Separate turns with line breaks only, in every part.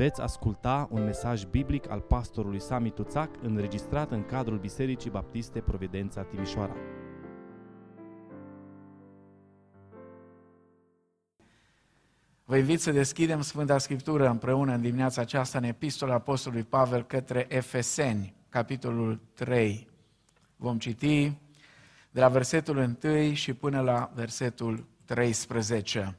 Veți asculta un mesaj biblic al pastorului Sami Tuțac înregistrat în cadrul Bisericii Baptiste Providența Timișoara.
Vă invit să deschidem Sfânta Scriptură împreună în dimineața aceasta în Epistola Apostolului Pavel către Efeseni, capitolul 3. Vom citi de la versetul 1 și până la versetul 13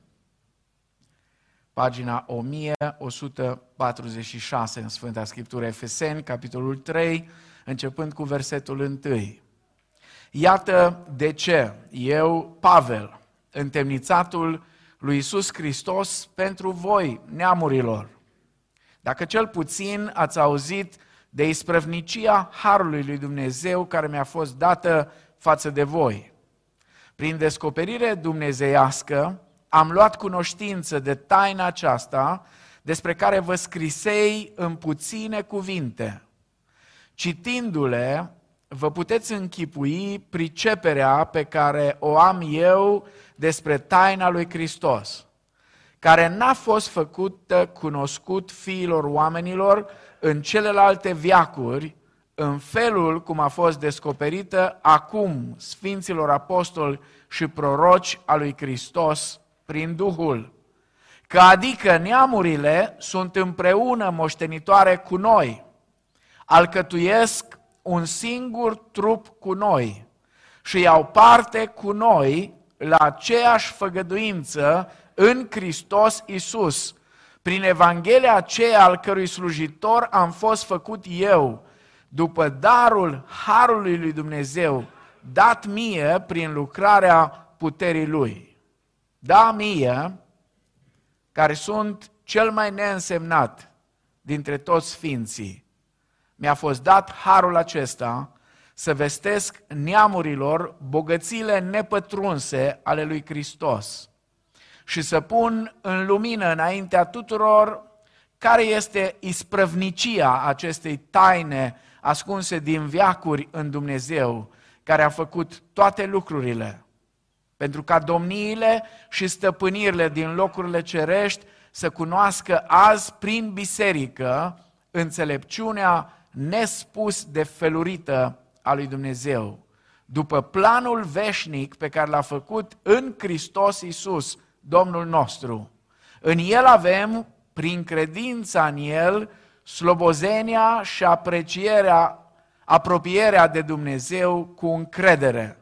pagina 1146 în Sfânta Scriptură Efeseni, capitolul 3, începând cu versetul 1. Iată de ce eu, Pavel, întemnițatul lui Isus Hristos pentru voi, neamurilor. Dacă cel puțin ați auzit de isprăvnicia Harului lui Dumnezeu care mi-a fost dată față de voi. Prin descoperire dumnezeiască, am luat cunoștință de taina aceasta despre care vă scrisei în puține cuvinte. Citindu-le, vă puteți închipui priceperea pe care o am eu despre taina lui Hristos, care n-a fost făcută cunoscut fiilor oamenilor în celelalte viacuri, în felul cum a fost descoperită acum Sfinților Apostoli și proroci a lui Hristos prin Duhul. Că adică neamurile sunt împreună moștenitoare cu noi, alcătuiesc un singur trup cu noi și iau parte cu noi la aceeași făgăduință în Hristos Isus, prin Evanghelia aceea al cărui slujitor am fost făcut eu, după darul Harului lui Dumnezeu, dat mie prin lucrarea puterii Lui da mie, care sunt cel mai neînsemnat dintre toți sfinții, mi-a fost dat harul acesta să vestesc neamurilor bogățile nepătrunse ale lui Hristos și să pun în lumină înaintea tuturor care este isprăvnicia acestei taine ascunse din viacuri în Dumnezeu, care a făcut toate lucrurile pentru ca domniile și stăpânirile din locurile cerești să cunoască azi prin biserică înțelepciunea nespus de felurită a lui Dumnezeu, după planul veșnic pe care l-a făcut în Hristos Iisus, Domnul nostru. În El avem, prin credința în El, slobozenia și aprecierea, apropierea de Dumnezeu cu încredere.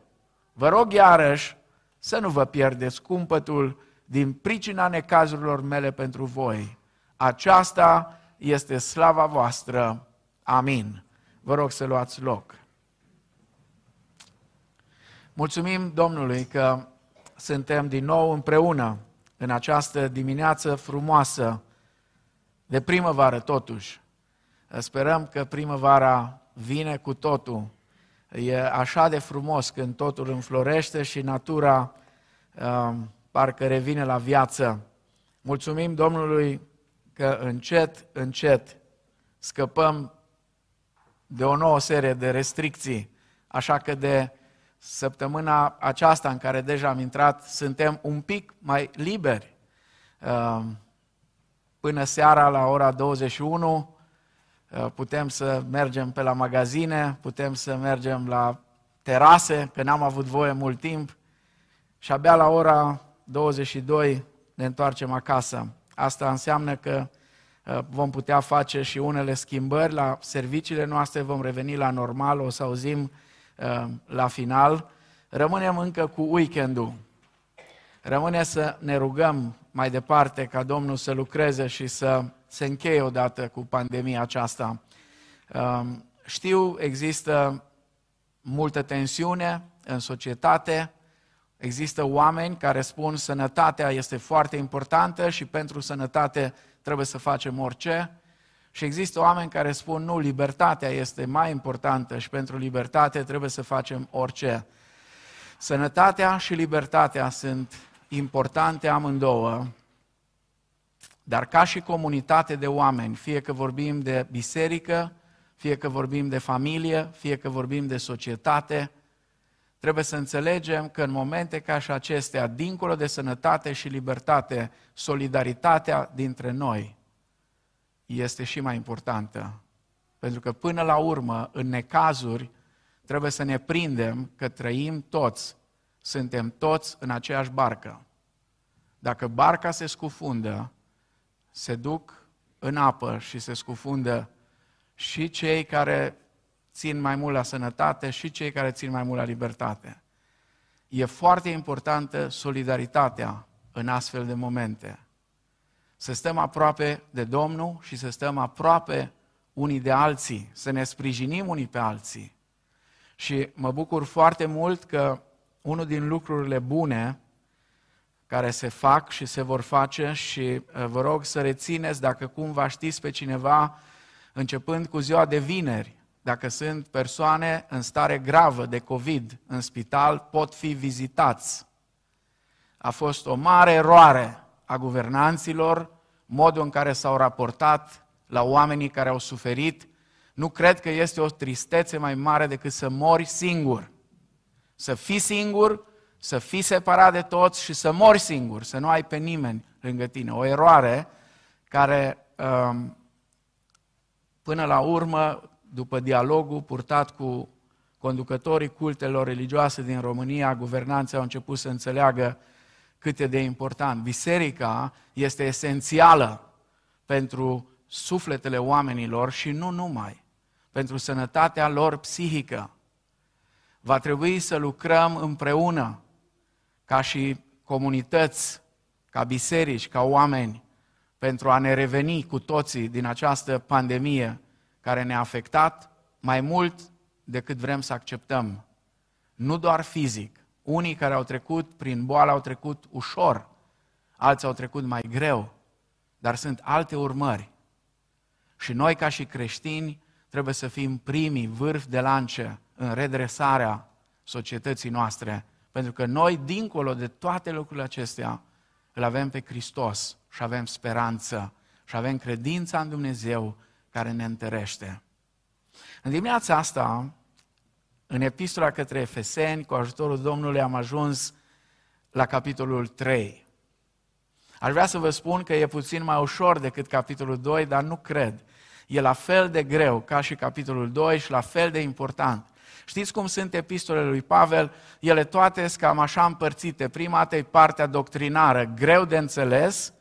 Vă rog iarăși să nu vă pierdeți cumpătul din pricina necazurilor mele pentru voi. Aceasta este slava voastră. Amin. Vă rog să luați loc. Mulțumim Domnului că suntem din nou împreună în această dimineață frumoasă de primăvară totuși. Sperăm că primăvara vine cu totul E așa de frumos când totul înflorește și natura uh, parcă revine la viață. Mulțumim Domnului că încet, încet scăpăm de o nouă serie de restricții, așa că de săptămâna aceasta în care deja am intrat, suntem un pic mai liberi. Uh, până seara la ora 21 Uh, putem să mergem pe la magazine, putem să mergem la terase, că n-am avut voie mult timp și abia la ora 22 ne întoarcem acasă. Asta înseamnă că uh, vom putea face și unele schimbări la serviciile noastre, vom reveni la normal, o să auzim uh, la final. Rămânem încă cu weekendul. Rămâne să ne rugăm mai departe ca Domnul să lucreze și să se încheie odată cu pandemia aceasta. Um, știu, există multă tensiune în societate, există oameni care spun sănătatea este foarte importantă și pentru sănătate trebuie să facem orice. Și există oameni care spun nu, libertatea este mai importantă și pentru libertate trebuie să facem orice. Sănătatea și libertatea sunt importante amândouă dar ca și comunitate de oameni, fie că vorbim de biserică, fie că vorbim de familie, fie că vorbim de societate, trebuie să înțelegem că în momente ca și acestea, dincolo de sănătate și libertate, solidaritatea dintre noi este și mai importantă. Pentru că până la urmă, în necazuri, trebuie să ne prindem că trăim toți, suntem toți în aceeași barcă. Dacă barca se scufundă, se duc în apă și se scufundă și cei care țin mai mult la sănătate și cei care țin mai mult la libertate. E foarte importantă solidaritatea în astfel de momente. Să stăm aproape de Domnul și să stăm aproape unii de alții, să ne sprijinim unii pe alții. Și mă bucur foarte mult că unul din lucrurile bune care se fac și se vor face și uh, vă rog să rețineți dacă cumva știți pe cineva, începând cu ziua de vineri, dacă sunt persoane în stare gravă de COVID în spital, pot fi vizitați. A fost o mare eroare a guvernanților, modul în care s-au raportat la oamenii care au suferit. Nu cred că este o tristețe mai mare decât să mori singur. Să fii singur, să fii separat de toți și să mori singur, să nu ai pe nimeni lângă tine. O eroare care, um, până la urmă, după dialogul purtat cu conducătorii cultelor religioase din România, guvernanții au început să înțeleagă cât e de important. Biserica este esențială pentru sufletele oamenilor și nu numai, pentru sănătatea lor psihică. Va trebui să lucrăm împreună, ca și comunități, ca biserici, ca oameni, pentru a ne reveni cu toții din această pandemie care ne-a afectat mai mult decât vrem să acceptăm. Nu doar fizic. Unii care au trecut prin boală au trecut ușor, alții au trecut mai greu, dar sunt alte urmări. Și noi, ca și creștini, trebuie să fim primii vârf de lance în redresarea societății noastre, pentru că noi, dincolo de toate lucrurile acestea, îl avem pe Hristos și avem speranță și avem credința în Dumnezeu care ne întărește. În dimineața asta, în epistola către Efeseni, cu ajutorul Domnului, am ajuns la capitolul 3. Aș vrea să vă spun că e puțin mai ușor decât capitolul 2, dar nu cred. E la fel de greu ca și capitolul 2 și la fel de important. Știți cum sunt epistolele lui Pavel? Ele toate sunt cam așa împărțite. Prima dată e partea doctrinară, greu de înțeles,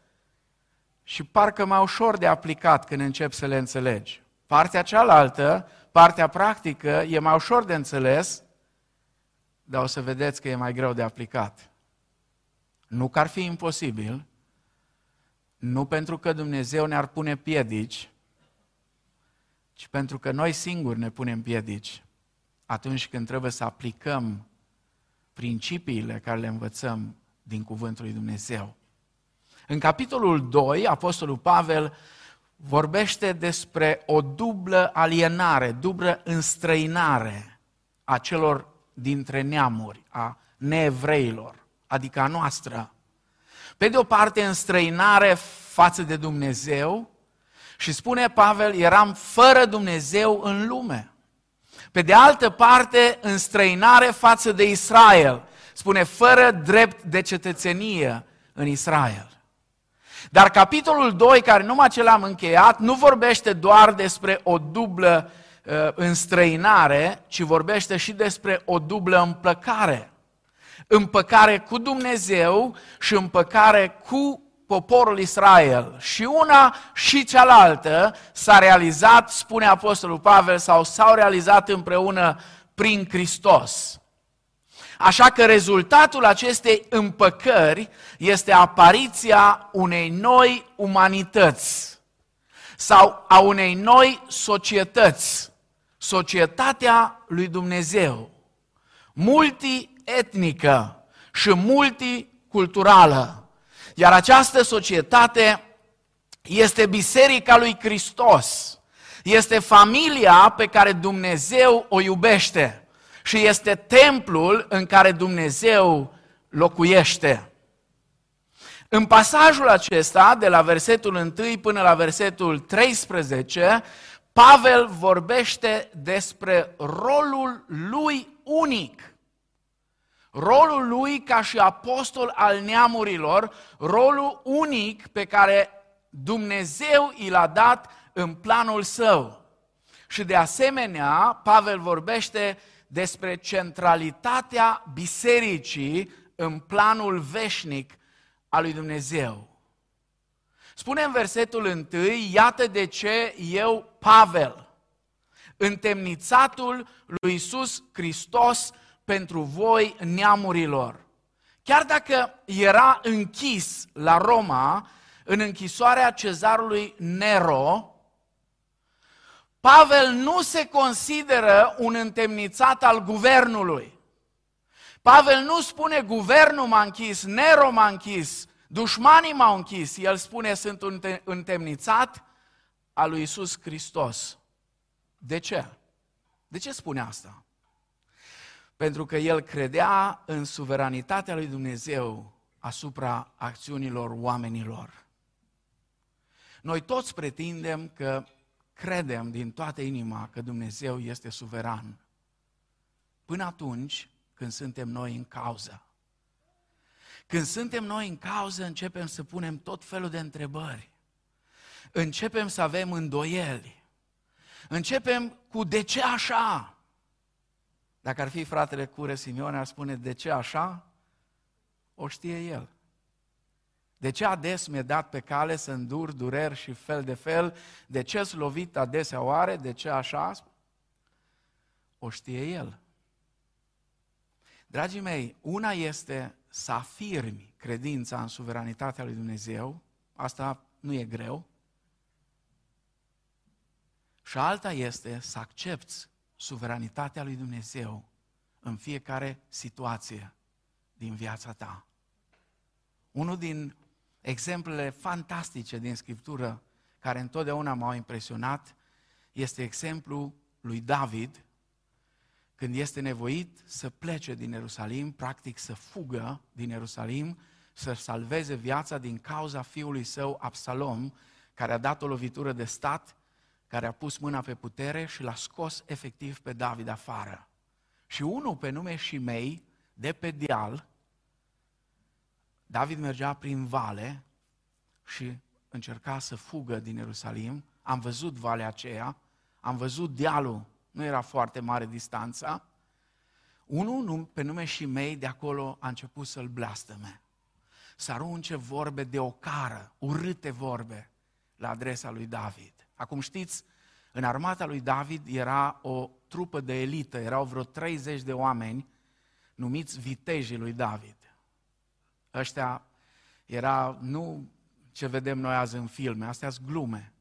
și parcă mai ușor de aplicat când începi să le înțelegi. Partea cealaltă, partea practică, e mai ușor de înțeles, dar o să vedeți că e mai greu de aplicat. Nu că ar fi imposibil, nu pentru că Dumnezeu ne-ar pune piedici, ci pentru că noi singuri ne punem piedici atunci când trebuie să aplicăm principiile care le învățăm din Cuvântul lui Dumnezeu. În capitolul 2, Apostolul Pavel vorbește despre o dublă alienare, dublă înstrăinare a celor dintre neamuri, a neevreilor, adică a noastră. Pe de o parte, înstrăinare față de Dumnezeu și spune Pavel, eram fără Dumnezeu în lume. Pe de altă parte, înstrăinare față de Israel. Spune, fără drept de cetățenie în Israel. Dar capitolul 2, care numai ce l-am încheiat, nu vorbește doar despre o dublă uh, înstrăinare, ci vorbește și despre o dublă împăcare. Împăcare cu Dumnezeu și împăcare cu poporul Israel. Și una și cealaltă s-a realizat, spune Apostolul Pavel, sau s-au realizat împreună prin Hristos. Așa că rezultatul acestei împăcări este apariția unei noi umanități sau a unei noi societăți, societatea lui Dumnezeu, multietnică și multiculturală. Iar această societate este Biserica lui Hristos, este familia pe care Dumnezeu o iubește și este templul în care Dumnezeu locuiește. În pasajul acesta, de la versetul 1 până la versetul 13, Pavel vorbește despre rolul lui unic. Rolul lui ca și apostol al neamurilor, rolul unic pe care Dumnezeu i l-a dat în planul său. Și de asemenea, Pavel vorbește despre centralitatea bisericii în planul veșnic al lui Dumnezeu. Spune în versetul 1, iată de ce eu, Pavel, întemnițatul lui Iisus Hristos pentru voi neamurilor. Chiar dacă era închis la Roma, în închisoarea cezarului Nero, Pavel nu se consideră un întemnițat al guvernului. Pavel nu spune guvernul m-a închis, Nero m-a închis, dușmanii m-au închis. El spune sunt un întemnițat al lui Isus Hristos. De ce? De ce spune asta? Pentru că el credea în suveranitatea lui Dumnezeu asupra acțiunilor oamenilor. Noi toți pretindem că credem din toată inima că Dumnezeu este suveran. Până atunci când suntem noi în cauză. Când suntem noi în cauză, începem să punem tot felul de întrebări. Începem să avem îndoieli. Începem cu de ce așa? Dacă ar fi fratele Cure Simeone, ar spune de ce așa? O știe el. De ce ades mi-e dat pe cale să îndur dureri și fel de fel? De ce lovit adesea oare? De ce așa? O știe el. Dragii mei, una este să afirmi credința în suveranitatea lui Dumnezeu, asta nu e greu, și alta este să accepti suveranitatea lui Dumnezeu în fiecare situație din viața ta. Unul din exemplele fantastice din Scriptură care întotdeauna m-au impresionat este exemplul lui David, când este nevoit să plece din Ierusalim, practic să fugă din Ierusalim, să salveze viața din cauza fiului său Absalom, care a dat o lovitură de stat, care a pus mâna pe putere și l-a scos efectiv pe David afară. Și unul pe nume Shimei, de pe deal, David mergea prin vale și încerca să fugă din Ierusalim. Am văzut valea aceea, am văzut dealul, nu era foarte mare distanța. Unul pe nume Shimei de acolo a început să-l blastăme. Să arunce vorbe de ocară, urâte vorbe la adresa lui David. Acum știți, în armata lui David era o trupă de elită, erau vreo 30 de oameni numiți vitejii lui David. Ăștia era nu ce vedem noi azi în filme, astea sunt glume.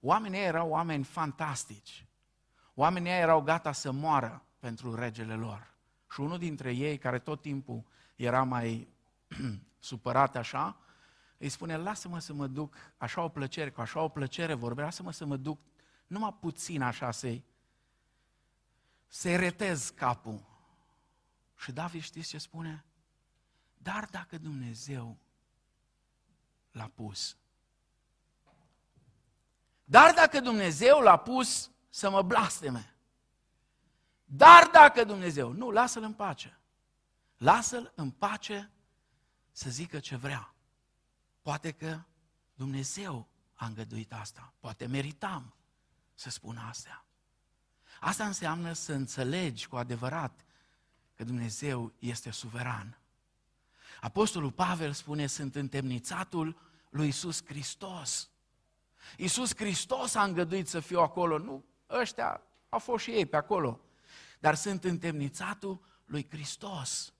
Oamenii erau oameni fantastici. Oamenii erau gata să moară pentru regele lor. Și unul dintre ei, care tot timpul era mai supărat așa, îi spune, lasă-mă să mă duc, așa o plăcere, cu așa o plăcere vorbea, lasă-mă să mă duc numai puțin așa să-i, să retez capul. Și David știți ce spune? Dar dacă Dumnezeu l-a pus, dar dacă Dumnezeu l-a pus să mă blasteme, dar dacă Dumnezeu, nu, lasă-l în pace. Lasă-l în pace să zică ce vrea. Poate că Dumnezeu a îngăduit asta, poate meritam să spun astea. Asta înseamnă să înțelegi cu adevărat că Dumnezeu este suveran. Apostolul Pavel spune, sunt întemnițatul lui Isus Hristos. Isus Hristos a îngăduit să fiu acolo, nu ăștia au fost și ei pe acolo, dar sunt întemnițatul lui Hristos.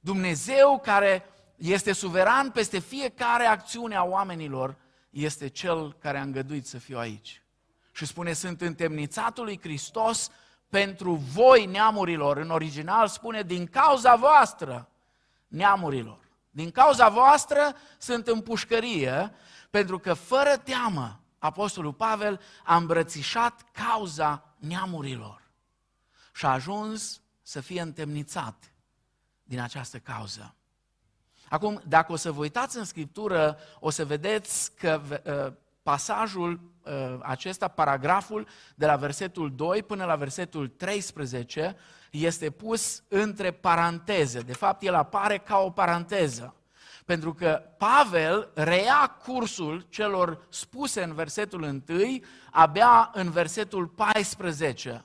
Dumnezeu care este suveran peste fiecare acțiune a oamenilor, este Cel care a îngăduit să fiu aici. Și spune, sunt întemnițatul lui Hristos pentru voi neamurilor. În original spune, din cauza voastră neamurilor. Din cauza voastră sunt în pușcărie, pentru că fără teamă, Apostolul Pavel a îmbrățișat cauza neamurilor și a ajuns să fie întemnițat din această cauză. Acum, dacă o să vă uitați în Scriptură, o să vedeți că uh, pasajul uh, acesta, paragraful de la versetul 2 până la versetul 13, este pus între paranteze. De fapt, el apare ca o paranteză. Pentru că Pavel reia cursul celor spuse în versetul 1 abia în versetul 14,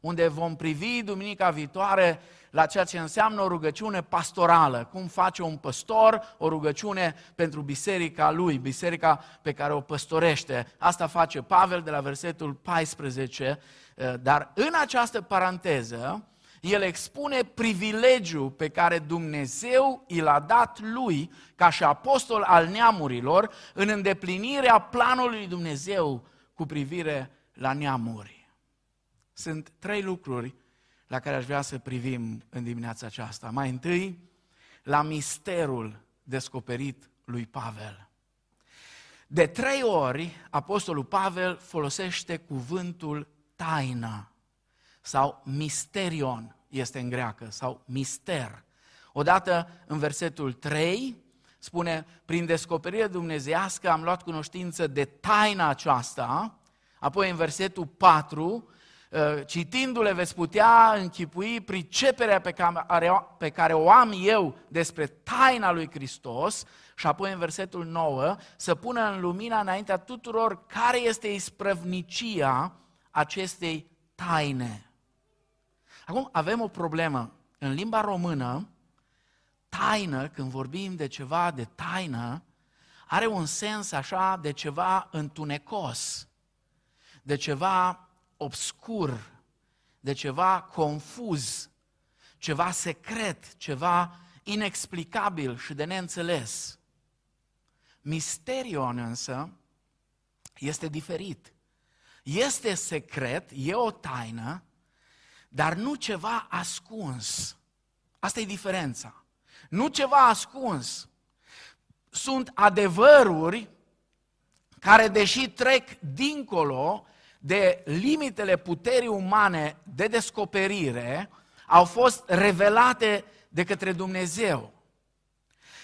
unde vom privi duminica viitoare la ceea ce înseamnă o rugăciune pastorală, cum face un păstor o rugăciune pentru biserica lui, biserica pe care o păstorește. Asta face Pavel de la versetul 14, dar în această paranteză, el expune privilegiul pe care Dumnezeu i l-a dat lui ca și apostol al neamurilor în îndeplinirea planului Dumnezeu cu privire la neamuri. Sunt trei lucruri la care aș vrea să privim în dimineața aceasta. Mai întâi, la misterul descoperit lui Pavel. De trei ori, Apostolul Pavel folosește cuvântul taină sau misterion este în greacă, sau mister. Odată în versetul 3 spune, prin descoperire dumnezească am luat cunoștință de taina aceasta, apoi în versetul 4, ă, citindu-le veți putea închipui priceperea pe care, pe care o am eu despre taina lui Hristos și apoi în versetul 9 să pună în lumina înaintea tuturor care este isprăvnicia acestei taine. Acum avem o problemă. În limba română, taină, când vorbim de ceva de taină, are un sens așa de ceva întunecos, de ceva obscur, de ceva confuz, ceva secret, ceva inexplicabil și de neînțeles. Misterion însă este diferit. Este secret, e o taină, dar nu ceva ascuns. Asta e diferența. Nu ceva ascuns. Sunt adevăruri care, deși trec dincolo de limitele puterii umane de descoperire, au fost revelate de către Dumnezeu.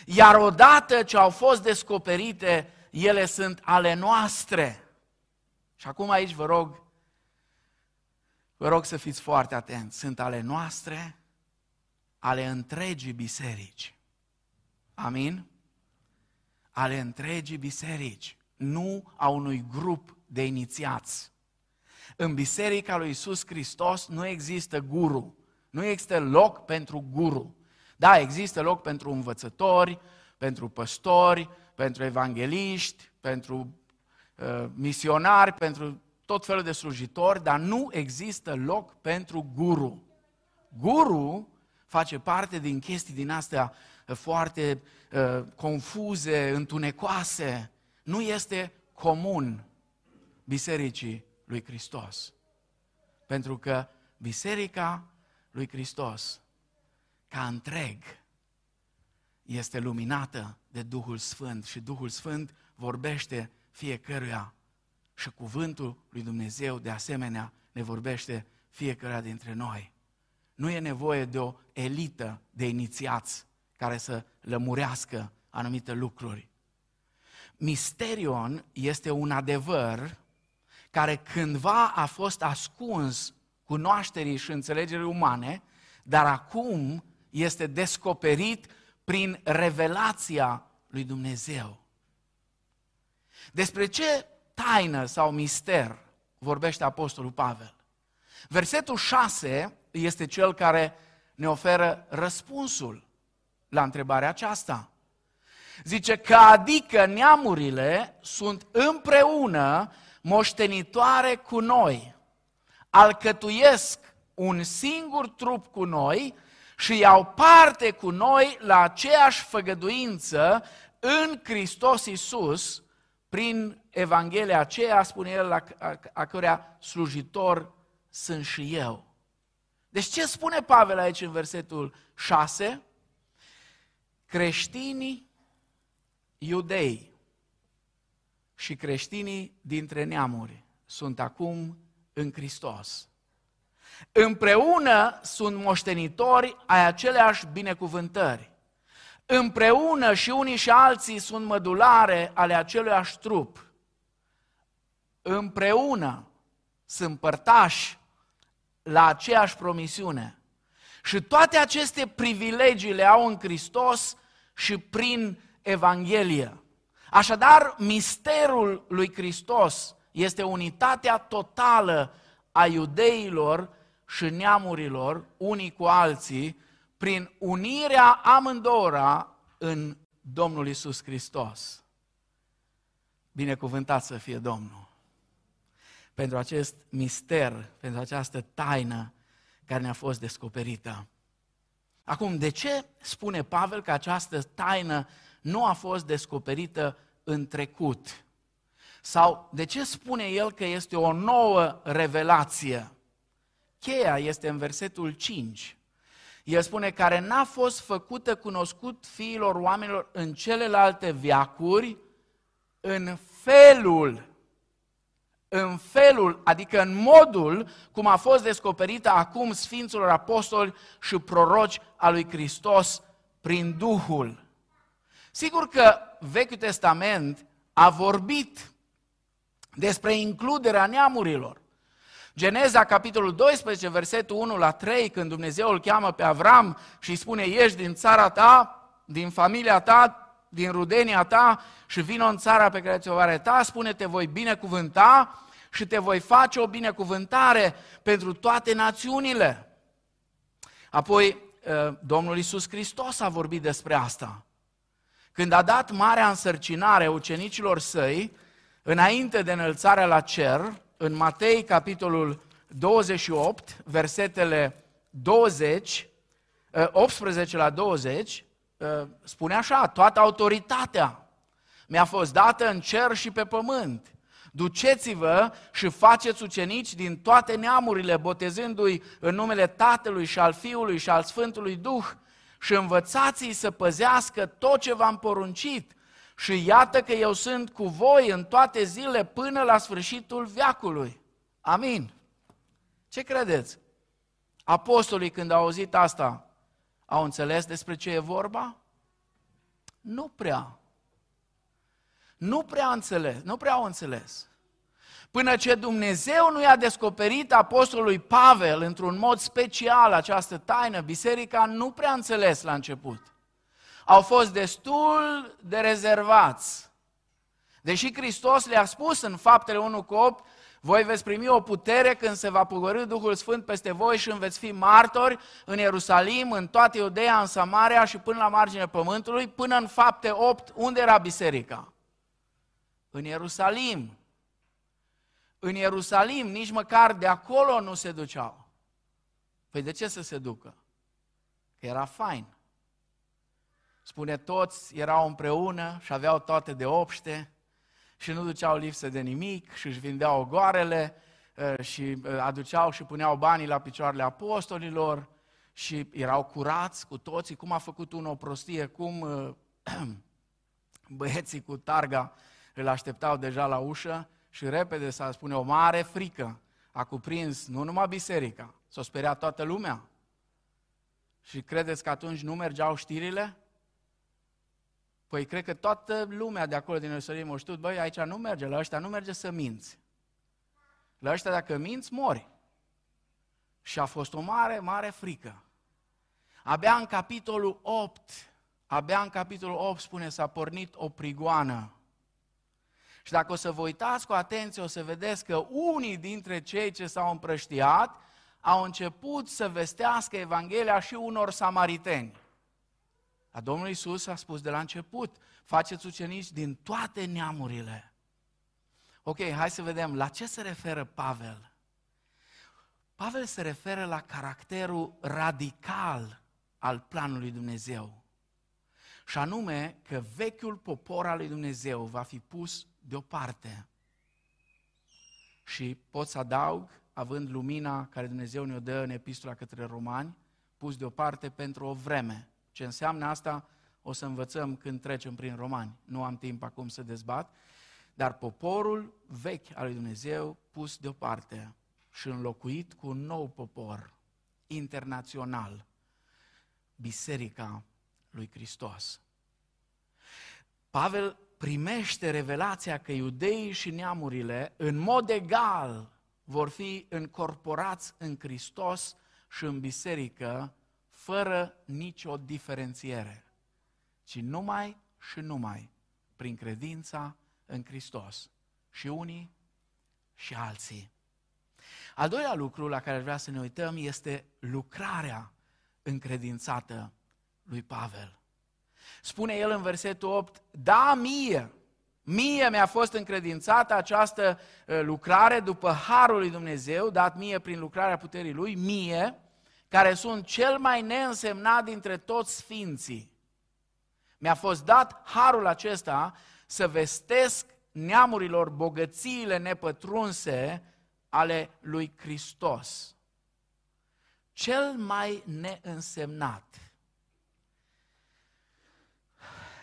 Iar odată ce au fost descoperite, ele sunt ale noastre. Și acum aici vă rog Vă rog să fiți foarte atenți. Sunt ale noastre, ale întregii biserici. Amin? Ale întregii biserici, nu a unui grup de inițiați. În Biserica lui Isus Hristos nu există guru, nu există loc pentru guru. Da, există loc pentru învățători, pentru păstori, pentru evangeliști, pentru uh, misionari, pentru tot felul de slujitori, dar nu există loc pentru guru. Guru face parte din chestii din astea foarte uh, confuze, întunecoase. Nu este comun bisericii lui Hristos. Pentru că biserica lui Hristos, ca întreg, este luminată de Duhul Sfânt și Duhul Sfânt vorbește fiecăruia și cuvântul lui Dumnezeu, de asemenea, ne vorbește fiecare dintre noi. Nu e nevoie de o elită de inițiați care să lămurească anumite lucruri. Misterion este un adevăr care cândva a fost ascuns cunoașterii și înțelegerii umane, dar acum este descoperit prin revelația lui Dumnezeu. Despre ce taină sau mister vorbește Apostolul Pavel. Versetul 6 este cel care ne oferă răspunsul la întrebarea aceasta. Zice că adică neamurile sunt împreună moștenitoare cu noi, alcătuiesc un singur trup cu noi și iau parte cu noi la aceeași făgăduință în Hristos Iisus, prin Evanghelia aceea, spune el, la, a, a cărea slujitor sunt și eu. Deci ce spune Pavel aici în versetul 6? Creștinii iudei și creștinii dintre neamuri sunt acum în Hristos. Împreună sunt moștenitori ai aceleași binecuvântări împreună și unii și alții sunt mădulare ale aceluiași trup. Împreună sunt părtași la aceeași promisiune. Și toate aceste privilegii le au în Hristos și prin Evanghelie. Așadar, misterul lui Hristos este unitatea totală a iudeilor și neamurilor, unii cu alții, prin unirea amândouă în Domnul Isus Hristos. Binecuvântat să fie Domnul pentru acest mister, pentru această taină care ne-a fost descoperită. Acum, de ce spune Pavel că această taină nu a fost descoperită în trecut? Sau de ce spune el că este o nouă revelație? Cheia este în versetul 5. El spune, care n-a fost făcută cunoscut fiilor oamenilor în celelalte viacuri, în felul, în felul, adică în modul cum a fost descoperită acum Sfinților Apostoli și proroci a lui Hristos prin Duhul. Sigur că Vechiul Testament a vorbit despre includerea neamurilor. Geneza, capitolul 12, versetul 1 la 3, când Dumnezeu îl cheamă pe Avram și îi spune, ieși din țara ta, din familia ta, din rudenia ta și vină în țara pe care ți-o va arăta, spune, te voi binecuvânta și te voi face o binecuvântare pentru toate națiunile. Apoi, ă, Domnul Iisus Hristos a vorbit despre asta. Când a dat marea însărcinare ucenicilor săi, înainte de înălțarea la cer, în Matei, capitolul 28, versetele 20, 18 ă, la 20, ă, spune așa, toată autoritatea mi-a fost dată în cer și pe pământ. Duceți-vă și faceți ucenici din toate neamurile, botezându-i în numele Tatălui și al Fiului și al Sfântului Duh și învățați-i să păzească tot ce v-am poruncit. Și iată că eu sunt cu voi în toate zilele până la sfârșitul veacului. Amin. Ce credeți? Apostolii când au auzit asta, au înțeles despre ce e vorba? Nu prea. Nu prea înțeles, nu prea au înțeles. Până ce Dumnezeu nu i-a descoperit apostolului Pavel într-un mod special această taină, biserica nu prea înțeles la început. Au fost destul de rezervați. Deși Hristos le-a spus în faptele 1 cu 8, voi veți primi o putere când se va pogorâ Duhul Sfânt peste voi și îmi veți fi martori în Ierusalim, în toată Iudeea, în Samaria și până la marginea pământului, până în fapte 8, unde era biserica? În Ierusalim. În Ierusalim, nici măcar de acolo nu se duceau. Păi de ce să se ducă? Că era fain. Spune, toți erau împreună și aveau toate de obște și nu duceau lipsă de nimic și își vindeau goarele ă, și ă, aduceau și puneau banii la picioarele apostolilor și erau curați cu toții. Cum a făcut unul o prostie, cum ă, băieții cu targa îl așteptau deja la ușă și repede s-a spune o mare frică a cuprins nu numai biserica, s-a speriat toată lumea. Și credeți că atunci nu mergeau știrile? Păi cred că toată lumea de acolo din Ierusalim a știut, băi, aici nu merge, la ăștia nu merge să minți. La ăștia dacă minți, mori. Și a fost o mare, mare frică. Abia în capitolul 8, abia în capitolul 8 spune, s-a pornit o prigoană și dacă o să vă uitați cu atenție, o să vedeți că unii dintre cei ce s-au împrăștiat au început să vestească Evanghelia și unor samariteni. A Domnul Isus a spus de la început, faceți ucenici din toate neamurile. Ok, hai să vedem la ce se referă Pavel. Pavel se referă la caracterul radical al planului Dumnezeu. Și anume că vechiul popor al lui Dumnezeu va fi pus deoparte. Și pot să adaug, având lumina care Dumnezeu ne-o dă în epistola către romani, pus deoparte pentru o vreme. Ce înseamnă asta o să învățăm când trecem prin romani. Nu am timp acum să dezbat. Dar poporul vechi al lui Dumnezeu pus deoparte și înlocuit cu un nou popor internațional, Biserica lui Hristos. Pavel primește revelația că iudeii și neamurile în mod egal vor fi încorporați în Hristos și în biserică fără nicio diferențiere, ci numai și numai prin credința în Hristos. Și unii și alții. Al doilea lucru la care vrea să ne uităm este lucrarea încredințată lui Pavel. Spune el în versetul 8, da mie, mie mi-a fost încredințată această ă, lucrare după harul lui Dumnezeu, dat mie prin lucrarea puterii lui, mie, care sunt cel mai neînsemnat dintre toți sfinții. Mi-a fost dat harul acesta să vestesc neamurilor bogățiile nepătrunse ale lui Hristos. Cel mai neînsemnat.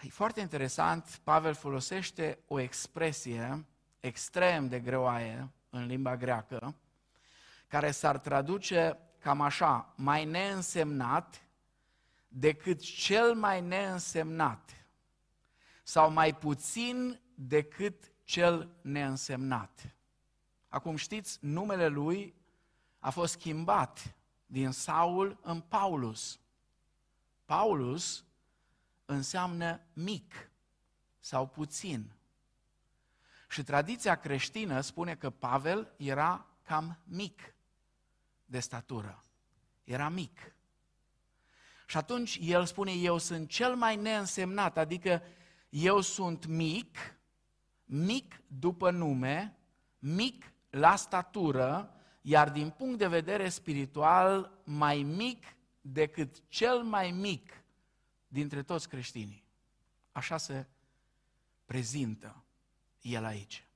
E foarte interesant, Pavel folosește o expresie extrem de greoaie în limba greacă, care s-ar traduce cam așa, mai neînsemnat decât cel mai neînsemnat sau mai puțin decât cel neînsemnat. Acum știți, numele lui a fost schimbat din Saul în Paulus. Paulus înseamnă mic sau puțin. Și tradiția creștină spune că Pavel era cam mic de statură. Era mic. Și atunci el spune, eu sunt cel mai neînsemnat, adică eu sunt mic, mic după nume, mic la statură, iar din punct de vedere spiritual, mai mic decât cel mai mic dintre toți creștinii. Așa se prezintă el aici.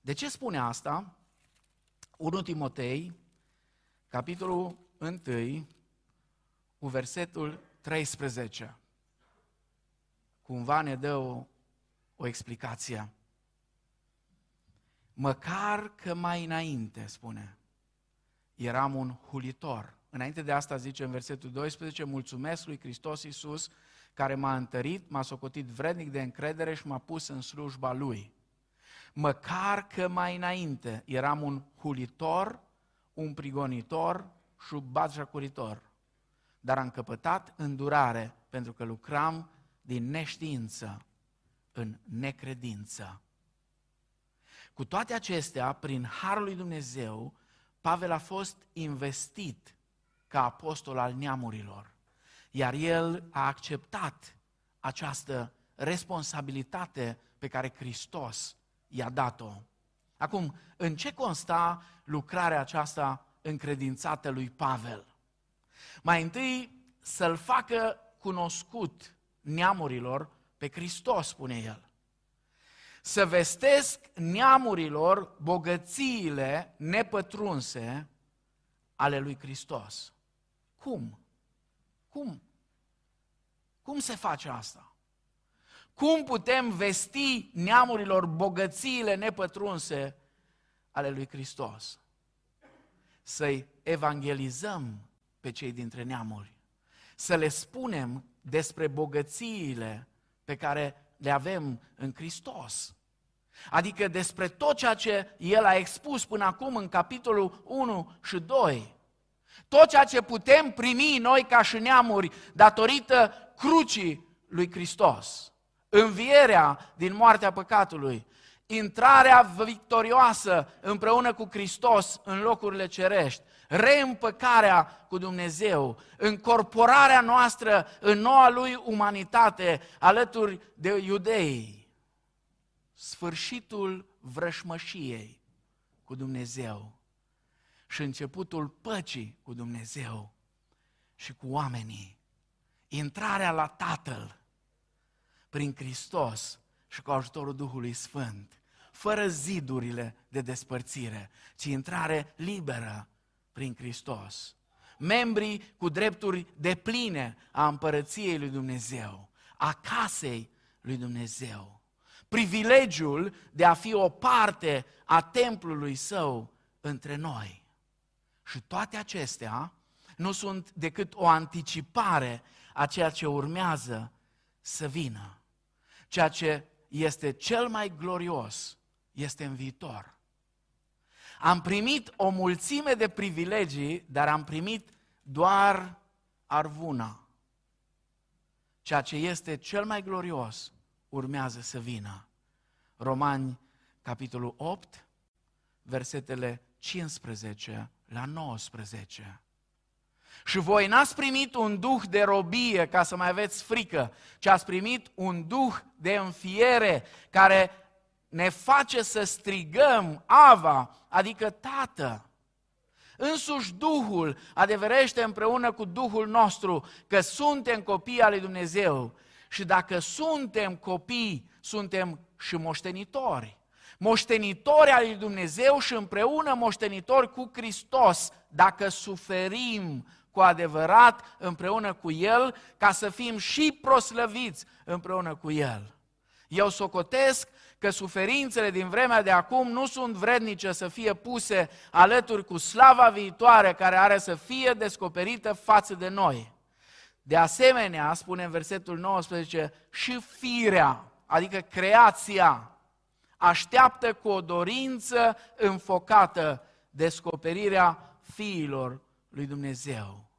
De ce spune asta? 1 Timotei, capitolul 1, cu versetul 13. Cumva ne dă o, o explicație. Măcar că mai înainte, spune, eram un hulitor. Înainte de asta zice în versetul 12, mulțumesc lui Hristos Iisus, care m-a întărit, m-a socotit vrednic de încredere și m-a pus în slujba Lui. Măcar că mai înainte eram un hulitor, un prigonitor și un batjacuritor, dar am căpătat îndurare pentru că lucram din neștiință în necredință. Cu toate acestea, prin Harul lui Dumnezeu, Pavel a fost investit ca apostol al neamurilor, iar el a acceptat această responsabilitate pe care Hristos i-a dat-o. Acum, în ce consta lucrarea aceasta încredințată lui Pavel? Mai întâi, să-l facă cunoscut neamurilor pe Hristos, spune el să vestesc neamurilor bogățiile nepătrunse ale lui Hristos. Cum? Cum? Cum se face asta? Cum putem vesti neamurilor bogățiile nepătrunse ale lui Hristos? Să-i evangelizăm pe cei dintre neamuri, să le spunem despre bogățiile pe care le avem în Hristos. Adică despre tot ceea ce el a expus până acum în capitolul 1 și 2. Tot ceea ce putem primi noi ca și neamuri datorită crucii lui Hristos. Învierea din moartea păcatului, intrarea victorioasă împreună cu Hristos în locurile cerești, reîmpăcarea cu Dumnezeu, încorporarea noastră în noua lui umanitate alături de iudei, sfârșitul vrășmășiei cu Dumnezeu și începutul păcii cu Dumnezeu și cu oamenii, intrarea la Tatăl prin Hristos și cu ajutorul Duhului Sfânt, fără zidurile de despărțire, ci intrare liberă prin Hristos. Membrii cu drepturi de pline a împărăției lui Dumnezeu, a casei lui Dumnezeu. Privilegiul de a fi o parte a templului său între noi. Și toate acestea nu sunt decât o anticipare a ceea ce urmează să vină. Ceea ce este cel mai glorios este în viitor. Am primit o mulțime de privilegii, dar am primit doar arvuna. ceea ce este cel mai glorios urmează să vină. Romani, capitolul 8, versetele 15 la 19. Și voi n-ați primit un duh de robie ca să mai aveți frică, ci ați primit un duh de înfiere care ne face să strigăm Ava, adică Tată. Însuși Duhul adeverește împreună cu Duhul nostru că suntem copii ale Dumnezeu și dacă suntem copii, suntem și moștenitori. Moștenitori al lui Dumnezeu și împreună moștenitori cu Hristos, dacă suferim cu adevărat împreună cu El, ca să fim și proslăviți împreună cu El. Eu socotesc că suferințele din vremea de acum nu sunt vrednice să fie puse alături cu slava viitoare care are să fie descoperită față de noi. De asemenea, spune în versetul 19, și firea, adică creația, așteaptă cu o dorință înfocată descoperirea fiilor lui Dumnezeu.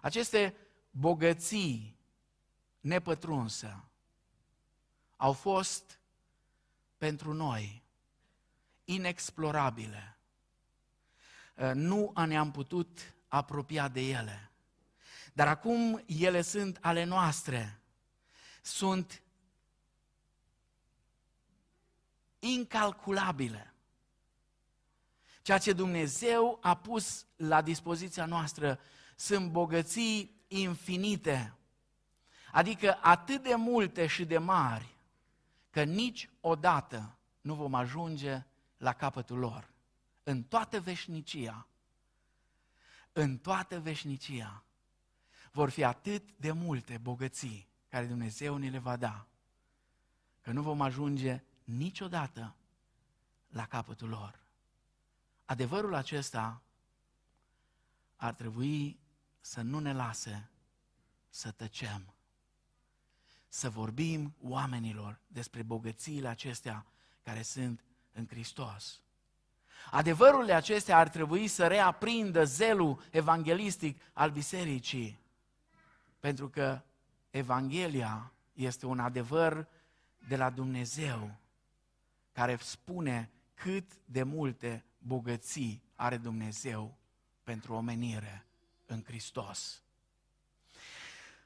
Aceste bogății nepătrunse au fost pentru noi inexplorabile. Uh, nu ne-am putut apropia de ele. Dar acum ele sunt ale noastre. Sunt incalculabile. Ceea ce Dumnezeu a pus la dispoziția noastră sunt bogății infinite, adică atât de multe și de mari, că niciodată nu vom ajunge la capătul lor. În toată veșnicia, în toată veșnicia, vor fi atât de multe bogății care Dumnezeu ni le va da, că nu vom ajunge niciodată la capătul lor. Adevărul acesta ar trebui să nu ne lase să tăcem, să vorbim oamenilor despre bogățiile acestea care sunt în Hristos. Adevărurile acestea ar trebui să reaprindă zelul evanghelistic al bisericii, pentru că Evanghelia este un adevăr de la Dumnezeu care spune cât de multe bogății are Dumnezeu pentru omenire în Hristos.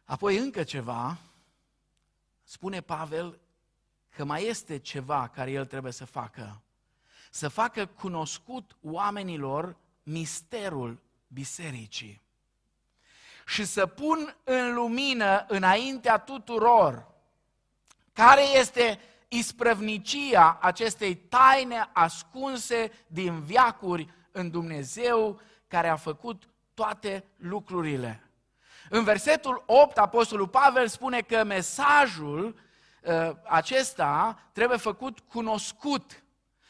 Apoi încă ceva, spune Pavel că mai este ceva care el trebuie să facă. Să facă cunoscut oamenilor misterul bisericii. Și să pun în lumină înaintea tuturor care este isprăvnicia acestei taine ascunse din viacuri în Dumnezeu care a făcut toate lucrurile. În versetul 8, Apostolul Pavel spune că mesajul uh, acesta trebuie făcut cunoscut.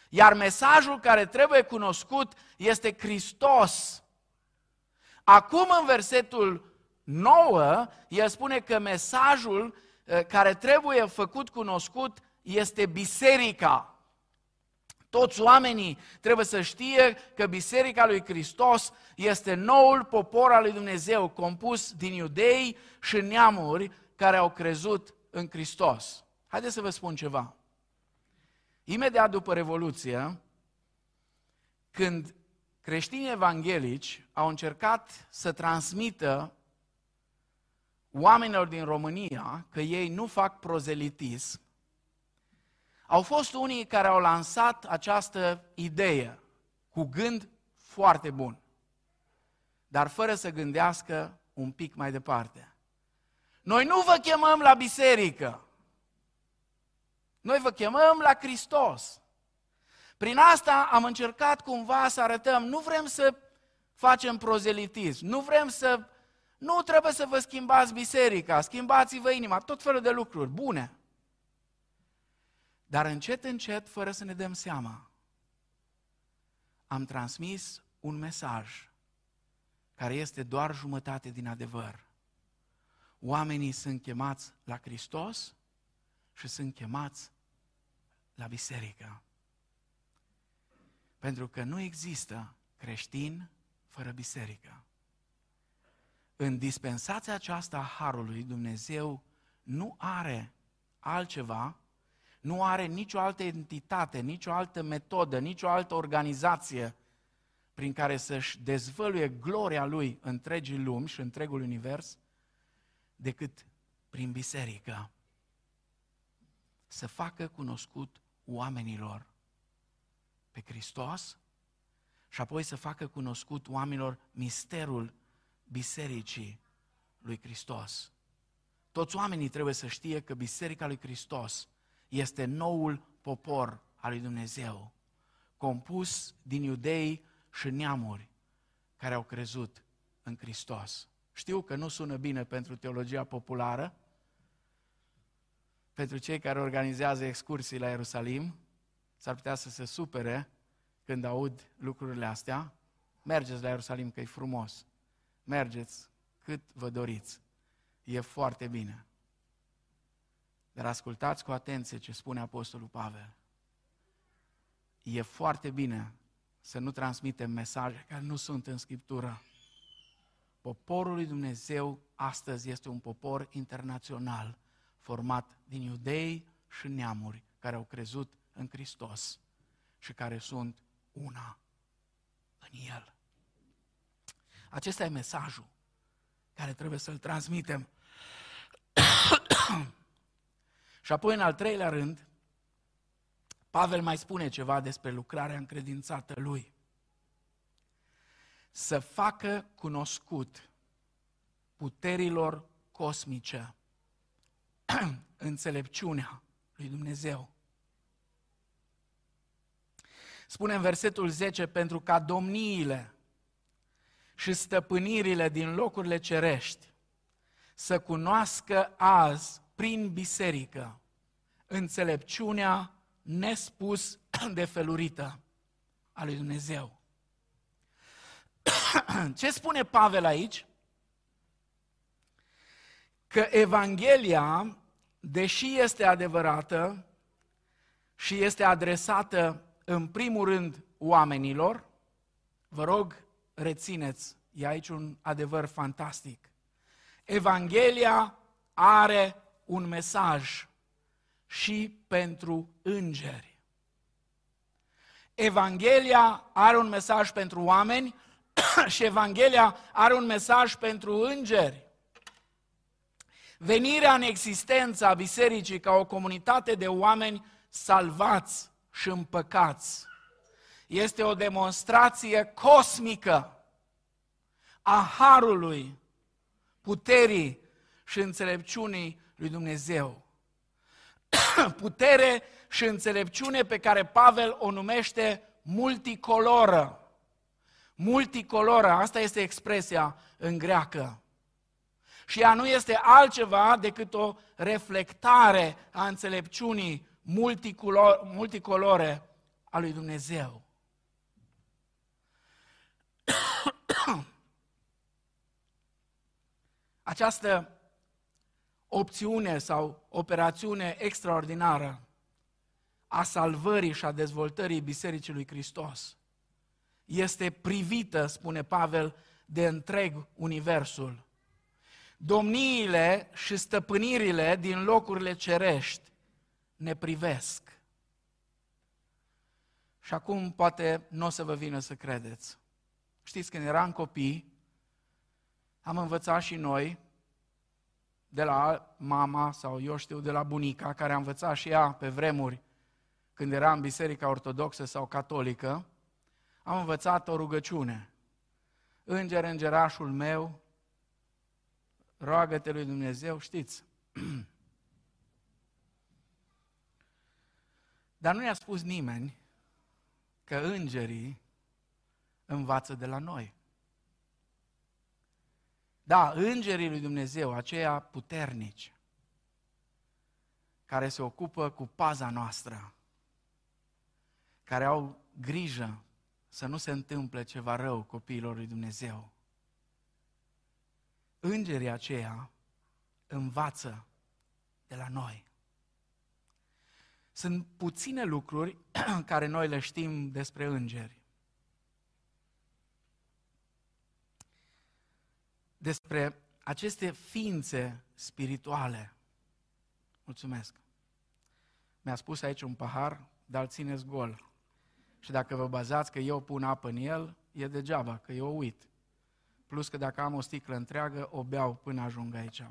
Iar mesajul care trebuie cunoscut este Hristos. Acum în versetul 9, el spune că mesajul uh, care trebuie făcut cunoscut este biserica. Toți oamenii trebuie să știe că Biserica lui Hristos este noul popor al lui Dumnezeu, compus din iudei și neamuri care au crezut în Hristos. Haideți să vă spun ceva. Imediat după Revoluție, când creștinii evanghelici au încercat să transmită oamenilor din România că ei nu fac prozelitism, au fost unii care au lansat această idee cu gând foarte bun, dar fără să gândească un pic mai departe. Noi nu vă chemăm la biserică. Noi vă chemăm la Hristos. Prin asta am încercat cumva să arătăm, nu vrem să facem prozelitism, nu vrem să... Nu trebuie să vă schimbați biserica, schimbați-vă inima, tot felul de lucruri bune. Dar încet, încet, fără să ne dăm seama, am transmis un mesaj care este doar jumătate din adevăr. Oamenii sunt chemați la Hristos și sunt chemați la biserică. Pentru că nu există creștin fără biserică. În dispensația aceasta a Harului, Dumnezeu nu are altceva, nu are nicio altă entitate, nicio altă metodă, nicio altă organizație prin care să-și dezvăluie gloria lui întregii lumi și întregul univers, decât prin biserică. Să facă cunoscut oamenilor pe Hristos și apoi să facă cunoscut oamenilor misterul bisericii lui Hristos. Toți oamenii trebuie să știe că Biserica lui Hristos este noul popor al lui Dumnezeu, compus din iudei și neamuri care au crezut în Hristos. Știu că nu sună bine pentru teologia populară, pentru cei care organizează excursii la Ierusalim, s-ar putea să se supere când aud lucrurile astea. Mergeți la Ierusalim că e frumos. Mergeți cât vă doriți. E foarte bine. Dar ascultați cu atenție ce spune Apostolul Pavel. E foarte bine să nu transmitem mesaje care nu sunt în Scriptură. Poporul lui Dumnezeu astăzi este un popor internațional, format din iudei și neamuri care au crezut în Hristos și care sunt una în El. Acesta e mesajul care trebuie să-l transmitem. și apoi, în al treilea rând, Pavel mai spune ceva despre lucrarea încredințată lui. Să facă cunoscut puterilor cosmice înțelepciunea lui Dumnezeu. Spune în versetul 10, pentru ca domniile și stăpânirile din locurile cerești să cunoască azi, prin biserică, înțelepciunea nespus de felurită a lui Dumnezeu. Ce spune Pavel aici? Că Evanghelia, deși este adevărată și este adresată în primul rând oamenilor, vă rog, rețineți, e aici un adevăr fantastic. Evanghelia are un mesaj și pentru îngeri. Evanghelia are un mesaj pentru oameni și Evanghelia are un mesaj pentru îngeri. Venirea în existență a bisericii ca o comunitate de oameni salvați și împăcați este o demonstrație cosmică a harului, puterii și înțelepciunii lui Dumnezeu. Putere și înțelepciune pe care Pavel o numește multicoloră. Multicoloră, asta este expresia în greacă. Și ea nu este altceva decât o reflectare a înțelepciunii multicolore a lui Dumnezeu. Această opțiune sau operațiune extraordinară a salvării și a dezvoltării Bisericii lui Hristos este privită, spune Pavel, de întreg universul. Domniile și stăpânirile din locurile cerești ne privesc. Și acum poate nu o să vă vină să credeți. Știți, când eram copii, am învățat și noi de la mama sau eu știu de la bunica, care a învățat și ea pe vremuri când era în biserica ortodoxă sau catolică, am învățat o rugăciune. Înger, îngerașul meu, roagă-te lui Dumnezeu, știți. Dar nu ne-a spus nimeni că îngerii învață de la noi. Da, îngerii lui Dumnezeu, aceia puternici, care se ocupă cu paza noastră, care au grijă să nu se întâmple ceva rău copiilor lui Dumnezeu. Îngerii aceia învață de la noi. Sunt puține lucruri care noi le știm despre îngeri. Despre aceste ființe spirituale Mulțumesc. Mi-a spus aici un pahar, dar țineți gol. Și dacă vă bazați că eu pun apă în el, e degeaba, că eu uit. Plus că dacă am o sticlă întreagă, o beau până ajung aici.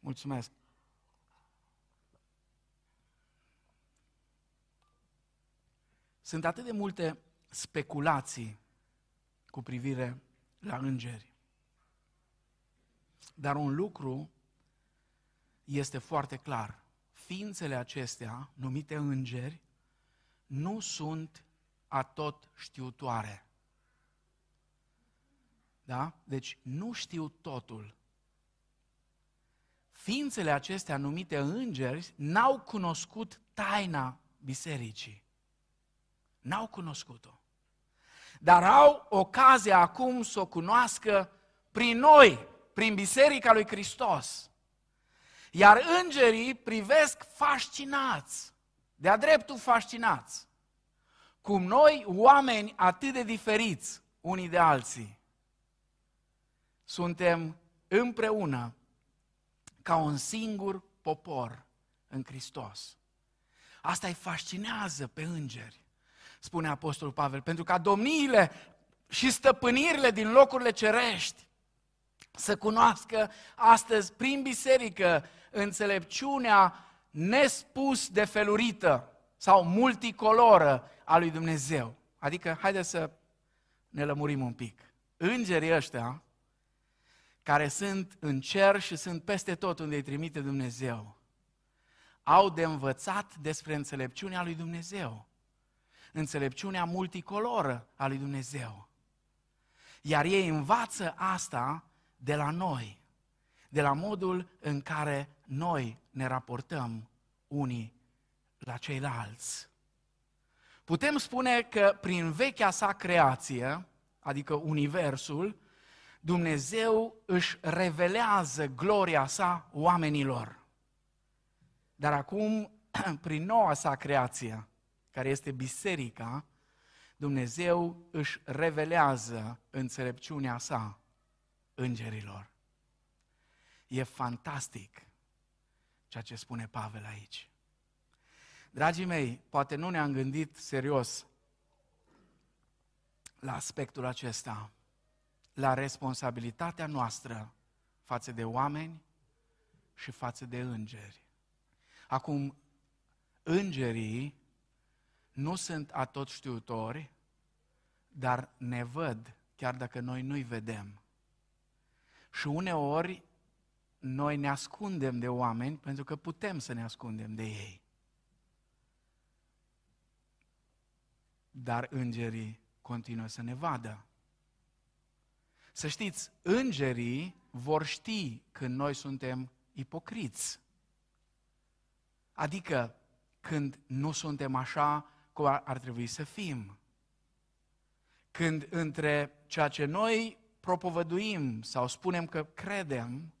Mulțumesc. Sunt atât de multe speculații cu privire la îngeri. Dar un lucru este foarte clar. Ființele acestea, numite îngeri, nu sunt atot știutoare. Da? Deci nu știu totul. Ființele acestea numite îngeri n-au cunoscut taina bisericii. N-au cunoscut-o. Dar au ocazia acum să o cunoască prin noi, prin Biserica lui Hristos. Iar îngerii privesc fascinați, de-a dreptul fascinați, cum noi, oameni atât de diferiți unii de alții, suntem împreună ca un singur popor în Hristos. Asta îi fascinează pe îngeri, spune Apostolul Pavel, pentru ca domniile și stăpânirile din locurile cerești să cunoască astăzi prin biserică înțelepciunea nespus de felurită sau multicoloră a lui Dumnezeu. Adică, haideți să ne lămurim un pic. Îngerii ăștia, care sunt în cer și sunt peste tot unde îi trimite Dumnezeu, au de învățat despre înțelepciunea lui Dumnezeu. Înțelepciunea multicoloră a lui Dumnezeu. Iar ei învață asta de la noi, de la modul în care noi ne raportăm unii la ceilalți. Putem spune că prin vechea sa creație, adică Universul, Dumnezeu își revelează gloria sa oamenilor. Dar acum, prin noua sa creație, care este biserica, Dumnezeu își revelează înțelepciunea sa îngerilor. E fantastic ceea ce spune Pavel aici. Dragii mei, poate nu ne-am gândit serios la aspectul acesta, la responsabilitatea noastră față de oameni și față de îngeri. Acum, îngerii nu sunt atot știutori, dar ne văd, chiar dacă noi nu-i vedem. Și uneori noi ne ascundem de oameni pentru că putem să ne ascundem de ei. Dar îngerii continuă să ne vadă. Să știți, îngerii vor ști când noi suntem ipocriți. Adică când nu suntem așa cum ar trebui să fim. Când între ceea ce noi propovăduim sau spunem că credem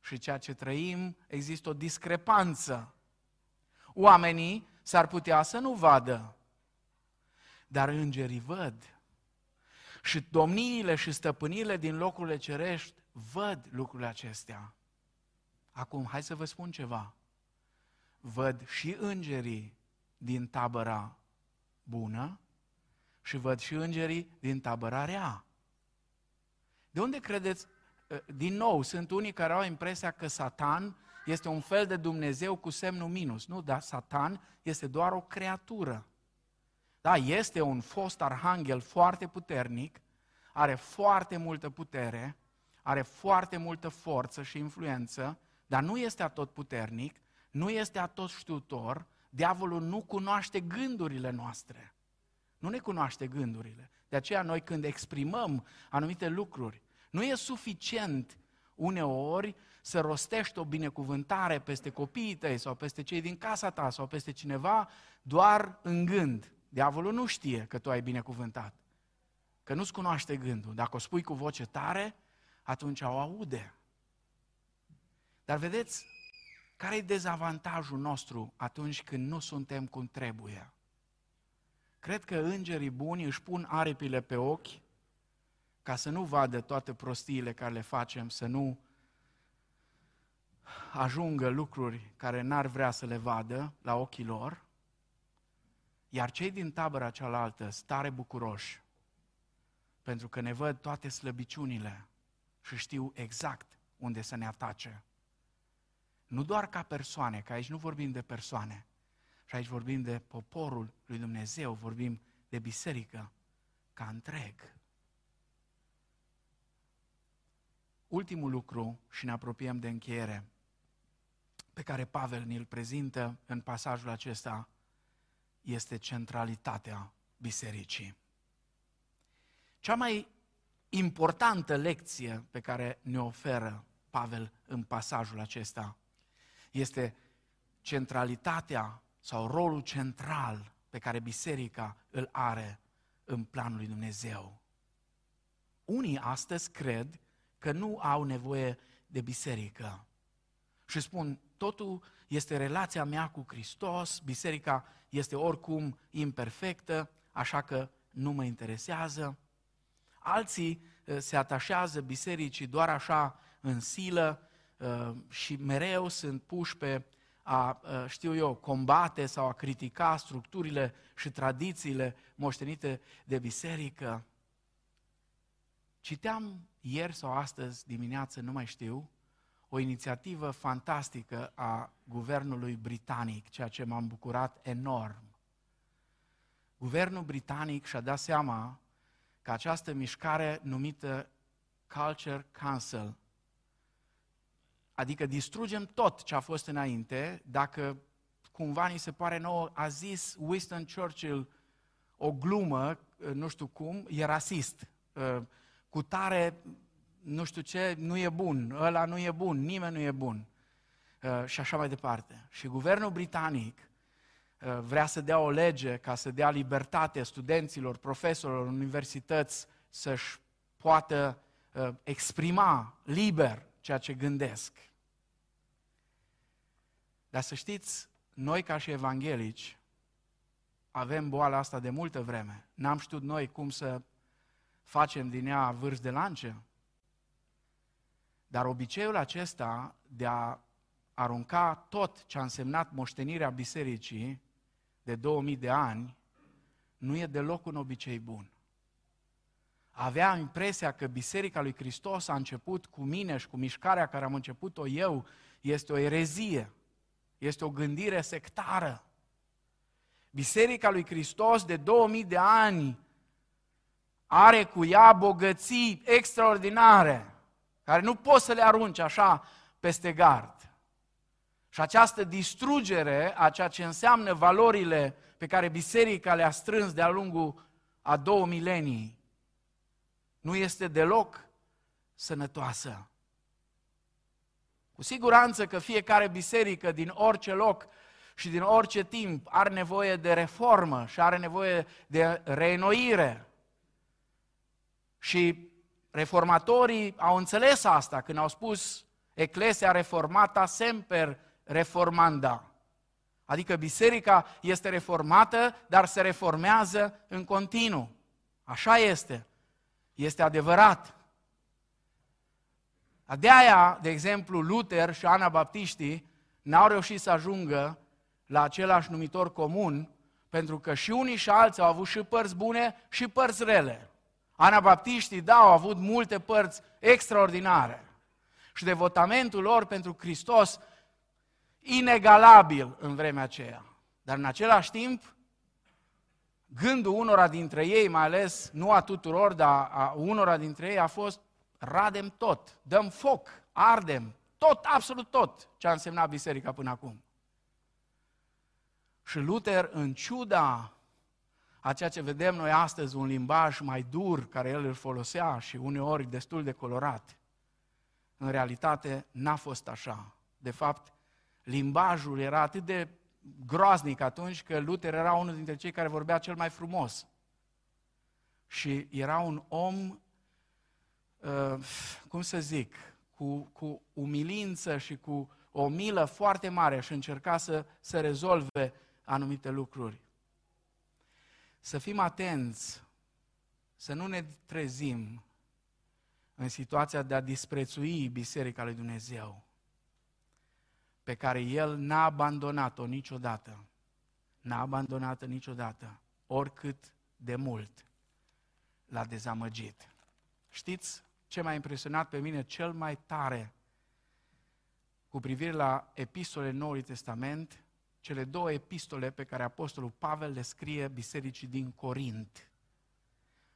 și ceea ce trăim, există o discrepanță. Oamenii s-ar putea să nu vadă, dar îngerii văd. Și domniile și stăpânirile din locurile cerești văd lucrurile acestea. Acum, hai să vă spun ceva. Văd și îngerii din tabăra bună și văd și îngerii din tabăra rea. De unde credeți Eh, din nou, sunt unii care au impresia că Satan este un fel de Dumnezeu cu semnul minus. Nu, dar Satan este doar o creatură. Da, este un fost arhanghel foarte puternic, are foarte multă putere, are foarte multă forță și influență, dar nu este atot puternic, nu este atot știutor, diavolul nu cunoaște gândurile noastre. Nu ne cunoaște gândurile. De aceea noi când exprimăm anumite lucruri, nu e suficient uneori să rostești o binecuvântare peste copiii tăi sau peste cei din casa ta sau peste cineva doar în gând. Diavolul nu știe că tu ai binecuvântat, că nu-ți cunoaște gândul. Dacă o spui cu voce tare, atunci o aude. Dar vedeți, care e dezavantajul nostru atunci când nu suntem cum trebuie? Cred că îngerii buni își pun aripile pe ochi ca să nu vadă toate prostiile care le facem, să nu ajungă lucruri care n-ar vrea să le vadă la ochii lor, iar cei din tabăra cealaltă stare bucuroși, pentru că ne văd toate slăbiciunile și știu exact unde să ne atace. Nu doar ca persoane, că aici nu vorbim de persoane, și aici vorbim de poporul lui Dumnezeu, vorbim de biserică ca întreg. Ultimul lucru, și ne apropiem de încheiere, pe care Pavel ne-l prezintă în pasajul acesta, este centralitatea bisericii. Cea mai importantă lecție pe care ne oferă Pavel în pasajul acesta este centralitatea sau rolul central pe care biserica îl are în planul lui Dumnezeu. Unii astăzi cred că nu au nevoie de biserică și spun, totul este relația mea cu Hristos, biserica este oricum imperfectă, așa că nu mă interesează. Alții uh, se atașează bisericii doar așa în silă uh, și mereu sunt puși pe a, uh, știu eu, combate sau a critica structurile și tradițiile moștenite de biserică. Citeam ieri sau astăzi dimineață, nu mai știu, o inițiativă fantastică a guvernului britanic, ceea ce m-am bucurat enorm. Guvernul britanic și-a dat seama că această mișcare numită Culture Council, adică distrugem tot ce a fost înainte, dacă cumva ni se pare nouă, a zis Winston Churchill o glumă, nu știu cum, e rasist. Cu tare nu știu ce, nu e bun, ăla nu e bun, nimeni nu e bun. Uh, și așa mai departe. Și guvernul britanic uh, vrea să dea o lege ca să dea libertate studenților, profesorilor, universități să-și poată uh, exprima liber ceea ce gândesc. Dar să știți, noi ca și evanghelici avem boala asta de multă vreme. N-am știut noi cum să facem din ea vârf de lance. Dar obiceiul acesta de a arunca tot ce a însemnat moștenirea bisericii de 2000 de ani nu e deloc un obicei bun. Avea impresia că Biserica lui Hristos a început cu mine și cu mișcarea care am început-o eu, este o erezie, este o gândire sectară. Biserica lui Hristos de 2000 de ani are cu ea bogății extraordinare care nu poți să le arunci așa peste gard. Și această distrugere a ceea ce înseamnă valorile pe care biserica le-a strâns de-a lungul a două milenii, nu este deloc sănătoasă. Cu siguranță că fiecare biserică din orice loc și din orice timp are nevoie de reformă și are nevoie de reînnoire. Și Reformatorii au înțeles asta când au spus Eclesia reformata semper reformanda. Adică biserica este reformată, dar se reformează în continuu. Așa este. Este adevărat. De aia, de exemplu, Luther și Ana Baptiștii n-au reușit să ajungă la același numitor comun, pentru că și unii și alții au avut și părți bune și părți rele. Anabaptiștii, da, au avut multe părți extraordinare. Și devotamentul lor pentru Hristos inegalabil în vremea aceea. Dar în același timp, gândul unora dintre ei, mai ales nu a tuturor, dar a unora dintre ei a fost radem tot, dăm foc, ardem, tot, absolut tot ce a însemnat biserica până acum. Și Luther, în ciuda a ceea ce vedem noi astăzi, un limbaj mai dur care el îl folosea și uneori destul de colorat. În realitate n-a fost așa. De fapt, limbajul era atât de groaznic atunci că Luther era unul dintre cei care vorbea cel mai frumos. Și era un om, uh, cum să zic, cu, cu umilință și cu o milă foarte mare și încerca să, să rezolve anumite lucruri să fim atenți, să nu ne trezim în situația de a disprețui Biserica lui Dumnezeu. pe care El n-a abandonat-o niciodată. N-a abandonat-o niciodată, oricât de mult l-a dezamăgit. Știți ce m-a impresionat pe mine cel mai tare cu privire la epistole Noului Testament? Cele două epistole pe care Apostolul Pavel le scrie bisericii din Corint.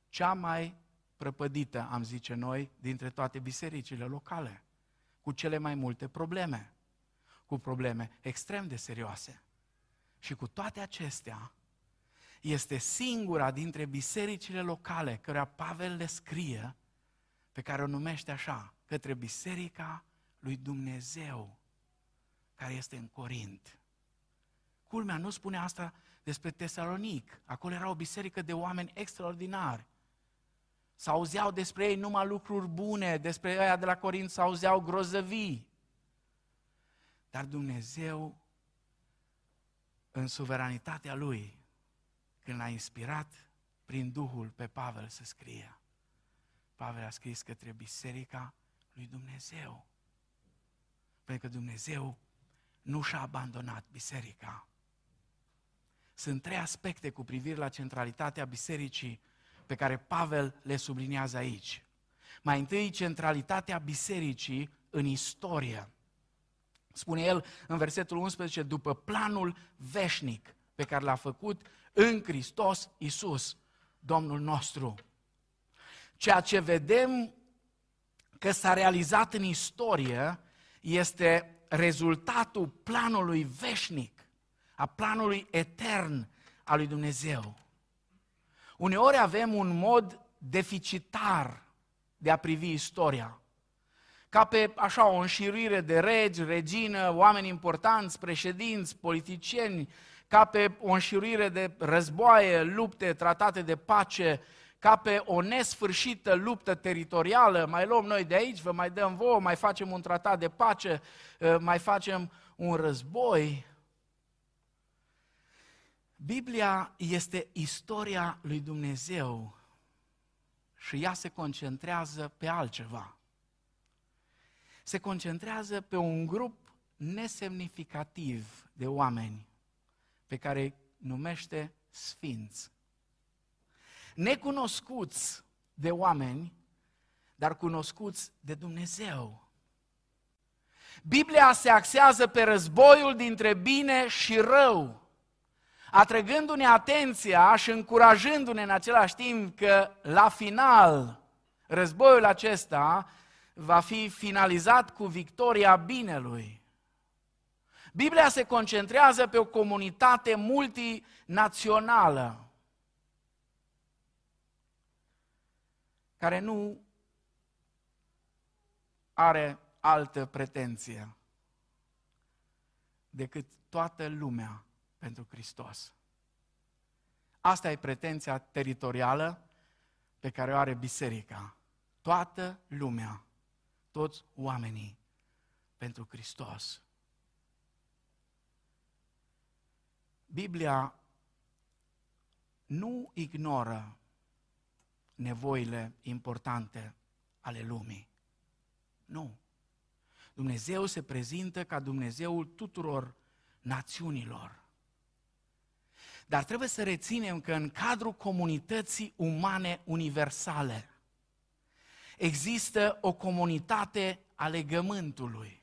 Cea mai prăpădită, am zice noi, dintre toate bisericile locale, cu cele mai multe probleme, cu probleme extrem de serioase. Și cu toate acestea, este singura dintre bisericile locale cărea Pavel le scrie, pe care o numește așa, către biserica lui Dumnezeu, care este în Corint. Culmea nu spune asta despre Tesalonic. Acolo era o biserică de oameni extraordinari. S-auzeau despre ei numai lucruri bune, despre ăia de la Corint s-auzeau grozăvii. Dar Dumnezeu, în suveranitatea Lui, când l-a inspirat prin Duhul pe Pavel să scrie, Pavel a scris către Biserica lui Dumnezeu. Pentru că Dumnezeu nu și-a abandonat biserica. Sunt trei aspecte cu privire la centralitatea bisericii pe care Pavel le subliniază aici. Mai întâi, centralitatea bisericii în istorie. Spune el în versetul 11, după planul veșnic pe care l-a făcut în Hristos Isus, Domnul nostru. Ceea ce vedem că s-a realizat în istorie este rezultatul planului veșnic, a planului etern al lui Dumnezeu. Uneori avem un mod deficitar de a privi istoria. Ca pe așa o înșiruire de regi, regină, oameni importanți, președinți, politicieni, ca pe o înșiruire de războaie, lupte, tratate de pace, ca pe o nesfârșită luptă teritorială, mai luăm noi de aici, vă mai dăm vouă, mai facem un tratat de pace, ă, mai facem un război. Biblia este istoria lui Dumnezeu și ea se concentrează pe altceva. Se concentrează pe un grup nesemnificativ de oameni pe care îi numește sfinți. Necunoscuți de oameni, dar cunoscuți de Dumnezeu. Biblia se axează pe războiul dintre bine și rău, atrăgându-ne atenția și încurajându-ne în același timp că la final războiul acesta va fi finalizat cu victoria binelui. Biblia se concentrează pe o comunitate multinațională care nu are altă pretenție decât toată lumea pentru Hristos. Asta e pretenția teritorială pe care o are biserica. Toată lumea, toți oamenii pentru Hristos. Biblia nu ignoră nevoile importante ale lumii. Nu. Dumnezeu se prezintă ca Dumnezeul tuturor națiunilor. Dar trebuie să reținem că în cadrul comunității umane universale există o comunitate a legământului.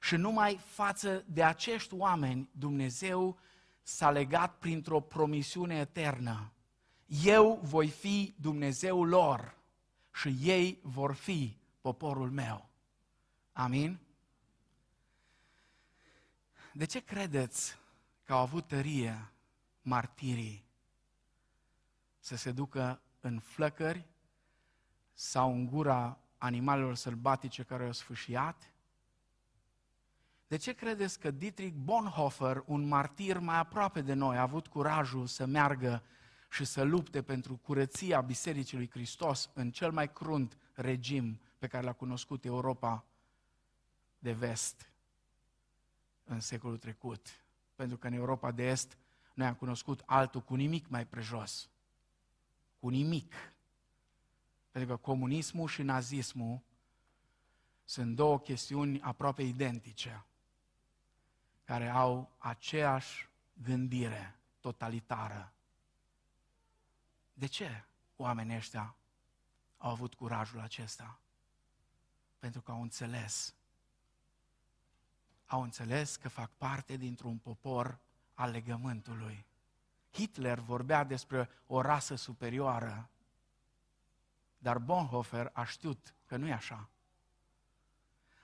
Și numai față de acești oameni Dumnezeu s-a legat printr-o promisiune eternă. Eu voi fi Dumnezeul lor și ei vor fi poporul meu. Amin? De ce credeți că au avut tărie martirii să se ducă în flăcări sau în gura animalelor sălbatice care au sfâșiat? De ce credeți că Dietrich Bonhoeffer, un martir mai aproape de noi, a avut curajul să meargă și să lupte pentru curăția Bisericii lui Hristos în cel mai crunt regim pe care l-a cunoscut Europa de vest în secolul trecut? Pentru că în Europa de Est noi am cunoscut altul cu nimic mai prejos. Cu nimic. Pentru că comunismul și nazismul sunt două chestiuni aproape identice care au aceeași gândire totalitară. De ce oamenii ăștia au avut curajul acesta? Pentru că au înțeles. Au înțeles că fac parte dintr-un popor al legământului. Hitler vorbea despre o rasă superioară, dar Bonhoeffer a știut că nu e așa.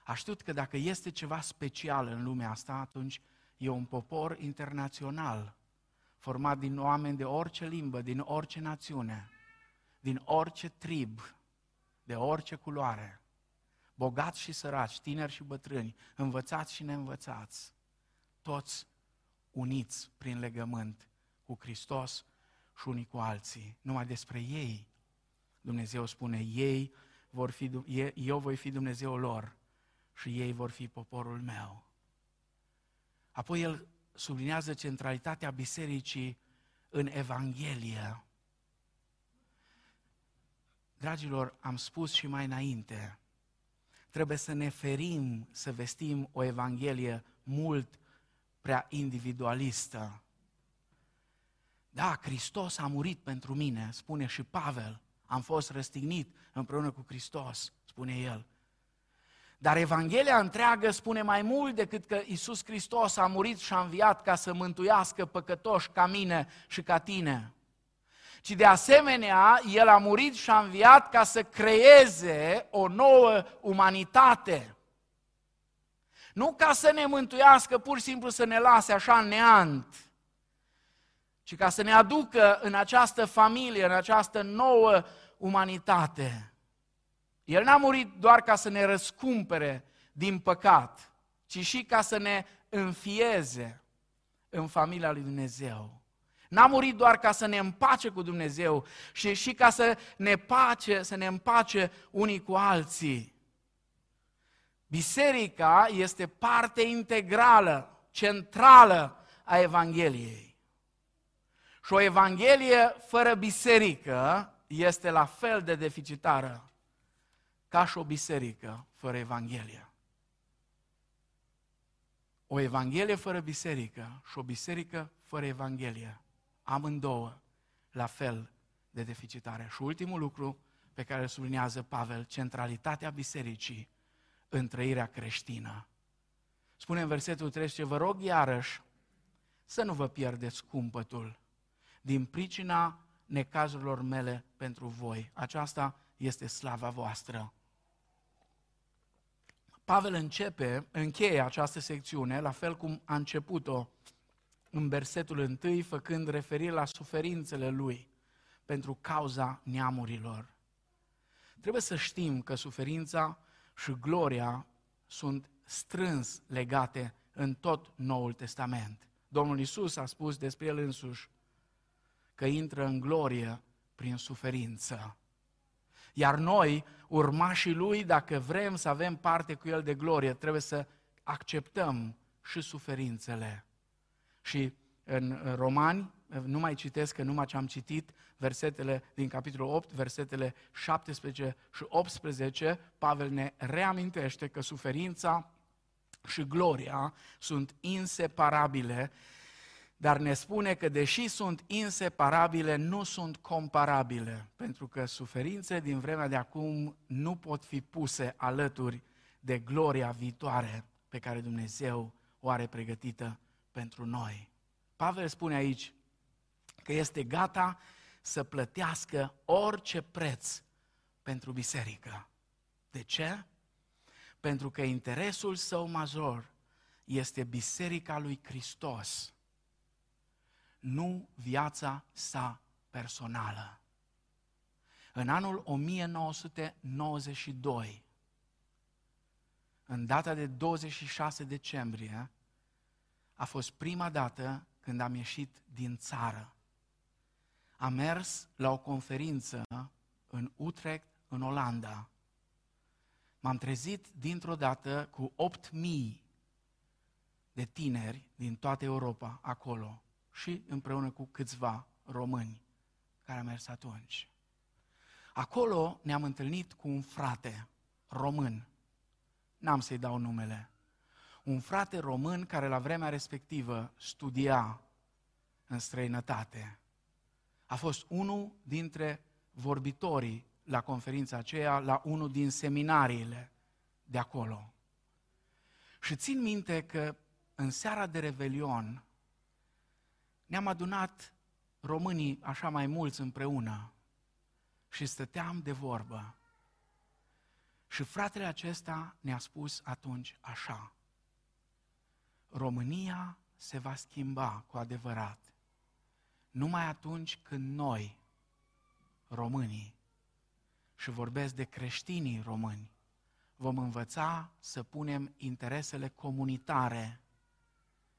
A știut că dacă este ceva special în lumea asta, atunci e un popor internațional, format din oameni de orice limbă, din orice națiune, din orice trib, de orice culoare, bogați și săraci, tineri și bătrâni, învățați și neînvățați, toți uniți prin legământ cu Hristos și unii cu alții. Numai despre ei Dumnezeu spune, ei vor fi, eu voi fi Dumnezeul lor și ei vor fi poporul meu. Apoi el sublinează centralitatea bisericii în Evanghelie. Dragilor, am spus și mai înainte, trebuie să ne ferim să vestim o Evanghelie mult prea individualistă. Da, Hristos a murit pentru mine, spune și Pavel. Am fost răstignit împreună cu Hristos, spune el. Dar Evanghelia întreagă spune mai mult decât că Isus Hristos a murit și a înviat ca să mântuiască păcătoși ca mine și ca tine. Ci de asemenea, El a murit și a înviat ca să creeze o nouă umanitate. Nu ca să ne mântuiască, pur și simplu să ne lase așa neant, ci ca să ne aducă în această familie, în această nouă umanitate. El n-a murit doar ca să ne răscumpere din păcat, ci și ca să ne înfieze în familia lui Dumnezeu. N-a murit doar ca să ne împace cu Dumnezeu, și și ca să ne pace, să ne împace unii cu alții. Biserica este parte integrală, centrală a Evangheliei. Și o Evanghelie fără biserică este la fel de deficitară ca și o biserică fără Evanghelie. O Evanghelie fără biserică și o biserică fără Evanghelie, amândouă la fel de deficitare. Și ultimul lucru pe care îl sublinează Pavel, centralitatea bisericii în trăirea creștină. Spune în versetul 13, vă rog iarăși să nu vă pierdeți cumpătul din pricina necazurilor mele pentru voi. Aceasta este slava voastră. Pavel începe, încheie această secțiune, la fel cum a început-o în versetul întâi, făcând referire la suferințele lui pentru cauza neamurilor. Trebuie să știm că suferința și gloria sunt strâns legate în tot Noul Testament. Domnul Isus a spus despre el însuși că intră în glorie prin suferință. Iar noi, urmașii lui, dacă vrem să avem parte cu el de glorie, trebuie să acceptăm și suferințele. Și în Romani, nu mai citesc că numai ce am citit, versetele din capitolul 8, versetele 17 și 18, Pavel ne reamintește că suferința și gloria sunt inseparabile dar ne spune că deși sunt inseparabile, nu sunt comparabile, pentru că suferințe din vremea de acum nu pot fi puse alături de gloria viitoare pe care Dumnezeu o are pregătită pentru noi. Pavel spune aici că este gata să plătească orice preț pentru biserică. De ce? Pentru că interesul său major este biserica lui Hristos nu viața sa personală. În anul 1992, în data de 26 decembrie, a fost prima dată când am ieșit din țară. Am mers la o conferință în Utrecht, în Olanda. M-am trezit dintr-o dată cu 8.000 de tineri din toată Europa acolo și împreună cu câțiva români care au mers atunci. Acolo ne-am întâlnit cu un frate român, n-am să-i dau numele, un frate român care la vremea respectivă studia în străinătate. A fost unul dintre vorbitorii la conferința aceea, la unul din seminariile de acolo. Și țin minte că în seara de Revelion ne-am adunat românii așa mai mulți împreună și stăteam de vorbă. Și fratele acesta ne-a spus atunci așa, România se va schimba cu adevărat numai atunci când noi, românii, și vorbesc de creștinii români, vom învăța să punem interesele comunitare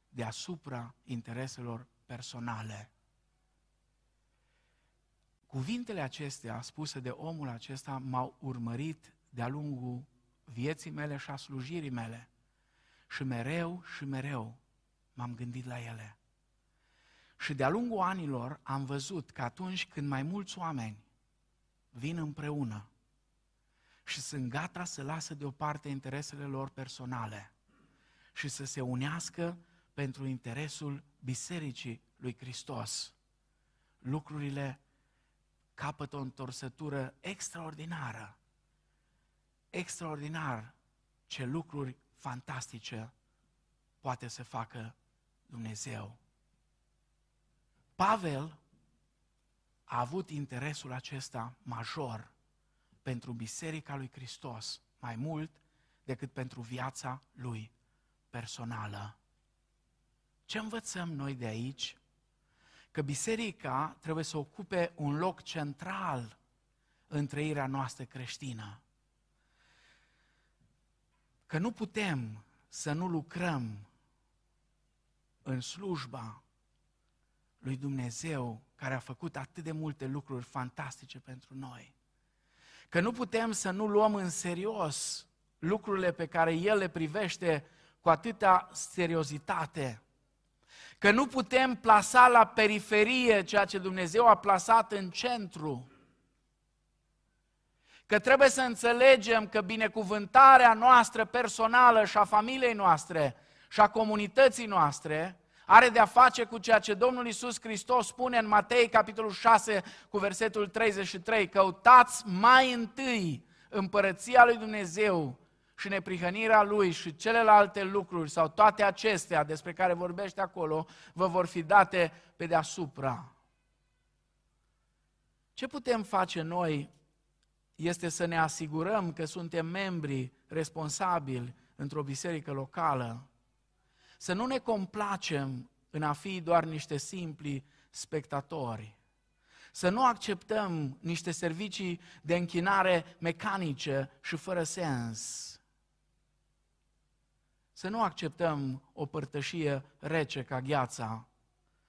deasupra intereselor personale. Cuvintele acestea spuse de omul acesta m-au urmărit de-a lungul vieții mele și a slujirii mele. Și mereu și mereu m-am gândit la ele. Și de-a lungul anilor am văzut că atunci când mai mulți oameni vin împreună și sunt gata să lasă deoparte interesele lor personale și să se unească pentru interesul Bisericii lui Hristos, lucrurile capătă o întorsătură extraordinară. Extraordinar ce lucruri fantastice poate să facă Dumnezeu. Pavel a avut interesul acesta major pentru Biserica lui Hristos, mai mult decât pentru viața lui personală. Ce învățăm noi de aici? Că biserica trebuie să ocupe un loc central în trăirea noastră creștină. Că nu putem să nu lucrăm în slujba lui Dumnezeu care a făcut atât de multe lucruri fantastice pentru noi. Că nu putem să nu luăm în serios lucrurile pe care El le privește cu atâta seriozitate. Că nu putem plasa la periferie ceea ce Dumnezeu a plasat în centru. Că trebuie să înțelegem că binecuvântarea noastră personală și a familiei noastre și a comunității noastre are de a face cu ceea ce Domnul Isus Hristos spune în Matei, capitolul 6, cu versetul 33, căutați mai întâi împărăția lui Dumnezeu și neprihănirea Lui și celelalte lucruri sau toate acestea despre care vorbește acolo, vă vor fi date pe deasupra. Ce putem face noi este să ne asigurăm că suntem membri responsabili într-o biserică locală, să nu ne complacem în a fi doar niște simpli spectatori, să nu acceptăm niște servicii de închinare mecanice și fără sens, să nu acceptăm o părtășie rece ca gheața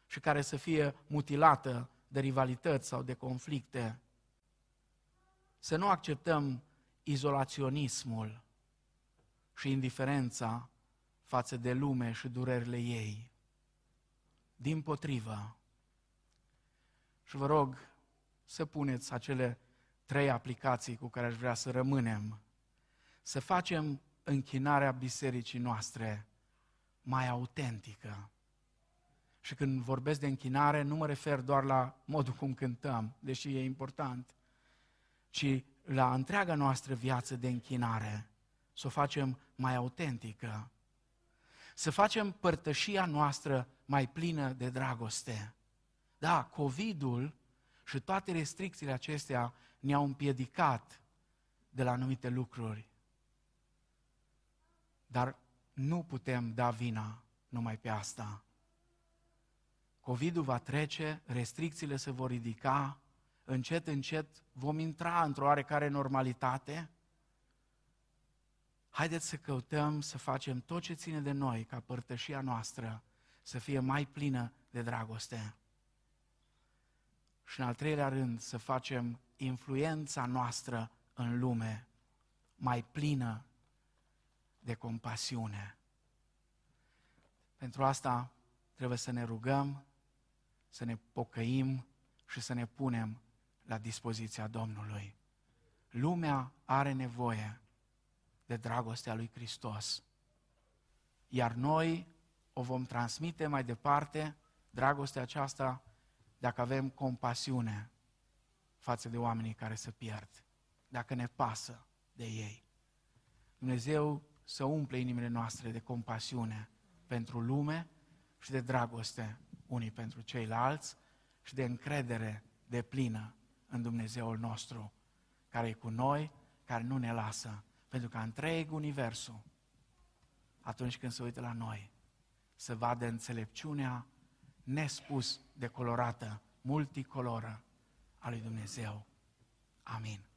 și care să fie mutilată de rivalități sau de conflicte. Să nu acceptăm izolaționismul și indiferența față de lume și durerile ei. Din potrivă, și vă rog să puneți acele trei aplicații cu care aș vrea să rămânem, să facem închinarea bisericii noastre mai autentică. Și când vorbesc de închinare, nu mă refer doar la modul cum cântăm, deși e important, ci la întreaga noastră viață de închinare, să o facem mai autentică, să facem părtășia noastră mai plină de dragoste. Da, COVID-ul și toate restricțiile acestea ne-au împiedicat de la anumite lucruri. Dar nu putem da vina numai pe asta. Covidul va trece, restricțiile se vor ridica, încet, încet vom intra într-o oarecare normalitate. Haideți să căutăm să facem tot ce ține de noi ca părtășia noastră să fie mai plină de dragoste. Și în al treilea rând să facem influența noastră în lume mai plină de compasiune. Pentru asta trebuie să ne rugăm, să ne pocăim și să ne punem la dispoziția Domnului. Lumea are nevoie de dragostea lui Hristos. iar noi o vom transmite mai departe, dragostea aceasta, dacă avem compasiune față de oamenii care se pierd, dacă ne pasă de ei. Dumnezeu să umple inimile noastre de compasiune pentru lume și de dragoste unii pentru ceilalți și de încredere de plină în Dumnezeul nostru, care e cu noi, care nu ne lasă, pentru că întreg universul, atunci când se uită la noi, să vadă înțelepciunea nespus de colorată, multicoloră a lui Dumnezeu. Amin.